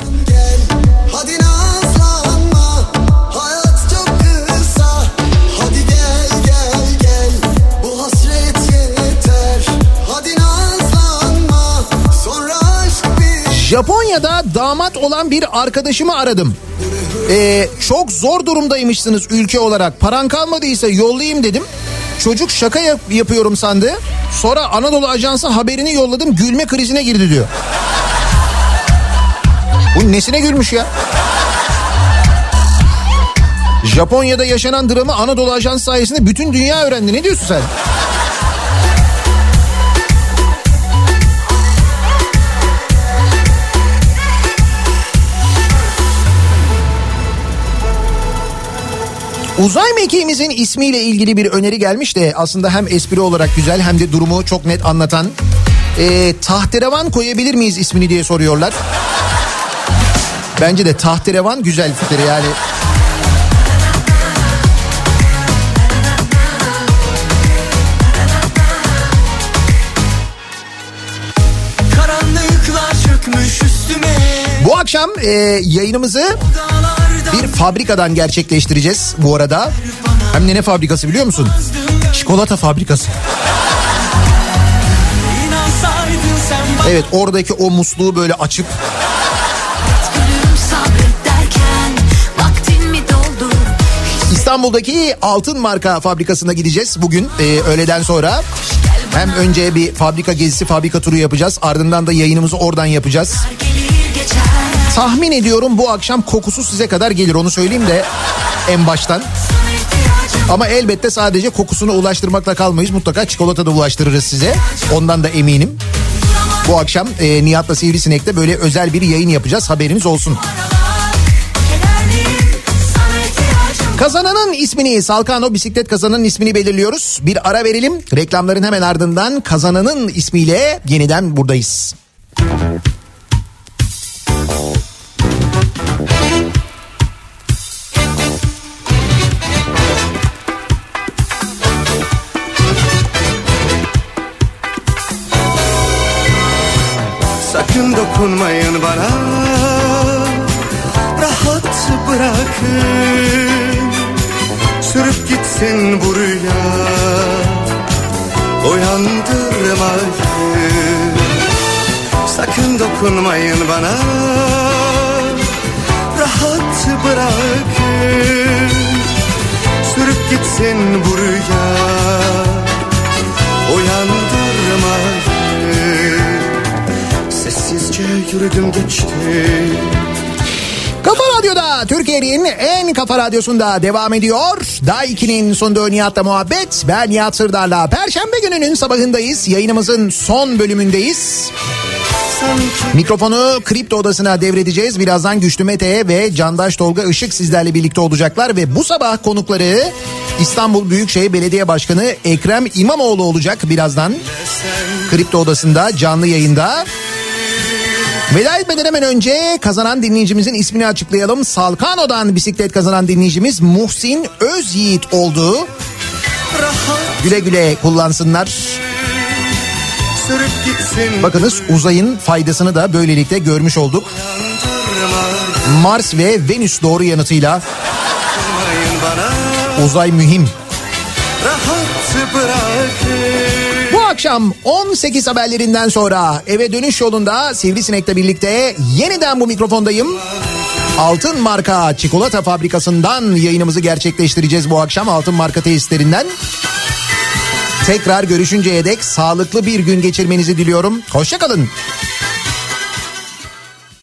Japonya'da damat olan bir arkadaşımı aradım. Ee, çok zor durumdaymışsınız ülke olarak. Paran kalmadıysa yollayayım dedim. Çocuk şaka yap- yapıyorum sandı. Sonra Anadolu Ajansı haberini yolladım gülme krizine girdi diyor. Bu nesine gülmüş ya? Japonya'da yaşanan dramı Anadolu Ajansı sayesinde bütün dünya öğrendi. Ne diyorsun sen? Uzay mekiğimizin ismiyle ilgili bir öneri gelmiş de aslında hem espri olarak güzel hem de durumu çok net anlatan. Ee, tahterevan koyabilir miyiz ismini diye soruyorlar. Bence de tahterevan güzel fikir yani. Bu akşam e, yayınımızı bir fabrikadan gerçekleştireceğiz bu arada. Hem de ne fabrikası biliyor musun? Çikolata fabrikası. Evet oradaki o musluğu böyle açıp? İstanbul'daki altın marka fabrikasına gideceğiz bugün e, öğleden sonra. Hem önce bir fabrika gezisi, fabrika turu yapacağız. Ardından da yayınımızı oradan yapacağız. Geçer Tahmin ediyorum bu akşam kokusu size kadar gelir onu söyleyeyim de en baştan. Ama elbette sadece kokusunu ulaştırmakla kalmayız. Mutlaka çikolata da ulaştırırız size. Ondan da eminim. Bu akşam e, Nihat'la Sivrisinek'te böyle özel bir yayın yapacağız. Haberiniz olsun. Kazananın ismini Salkano bisiklet kazananın ismini belirliyoruz. Bir ara verelim. Reklamların hemen ardından kazananın ismiyle yeniden buradayız. Sakın dokunmayın bana. Rahat bırakın. Sürüp gitsin bu rüya. Uyandırmayın Sakın dokunmayın bana Rahat bırakın Sürüp gitsin bu rüya Uyandırmayın Sessizce yürüdüm geçtim Kafa Radyo'da Türkiye'nin en kafa radyosunda devam ediyor. 2'nin sonunda Nihat'la muhabbet. Ben Nihat Sırdar'la. Perşembe gününün sabahındayız. Yayınımızın son bölümündeyiz. Mikrofonu Kripto Odası'na devredeceğiz. Birazdan Güçlü Mete ve Candaş Tolga Işık sizlerle birlikte olacaklar. Ve bu sabah konukları İstanbul Büyükşehir Belediye Başkanı Ekrem İmamoğlu olacak birazdan. Kripto Odası'nda canlı yayında. Veda etmeden hemen önce kazanan dinleyicimizin ismini açıklayalım. Salkano'dan bisiklet kazanan dinleyicimiz Muhsin Özyiğit oldu. Güle güle kullansınlar. Sürüp gitsin Bakınız uzayın faydasını da böylelikle görmüş olduk. Mars ve Venüs doğru yanıtıyla uzay mühim. Bu akşam 18 haberlerinden sonra eve dönüş yolunda Sivrisinek'le birlikte yeniden bu mikrofondayım. Altın marka çikolata fabrikasından yayınımızı gerçekleştireceğiz bu akşam altın marka tesislerinden. Tekrar görüşünceye dek sağlıklı bir gün geçirmenizi diliyorum. Hoşçakalın.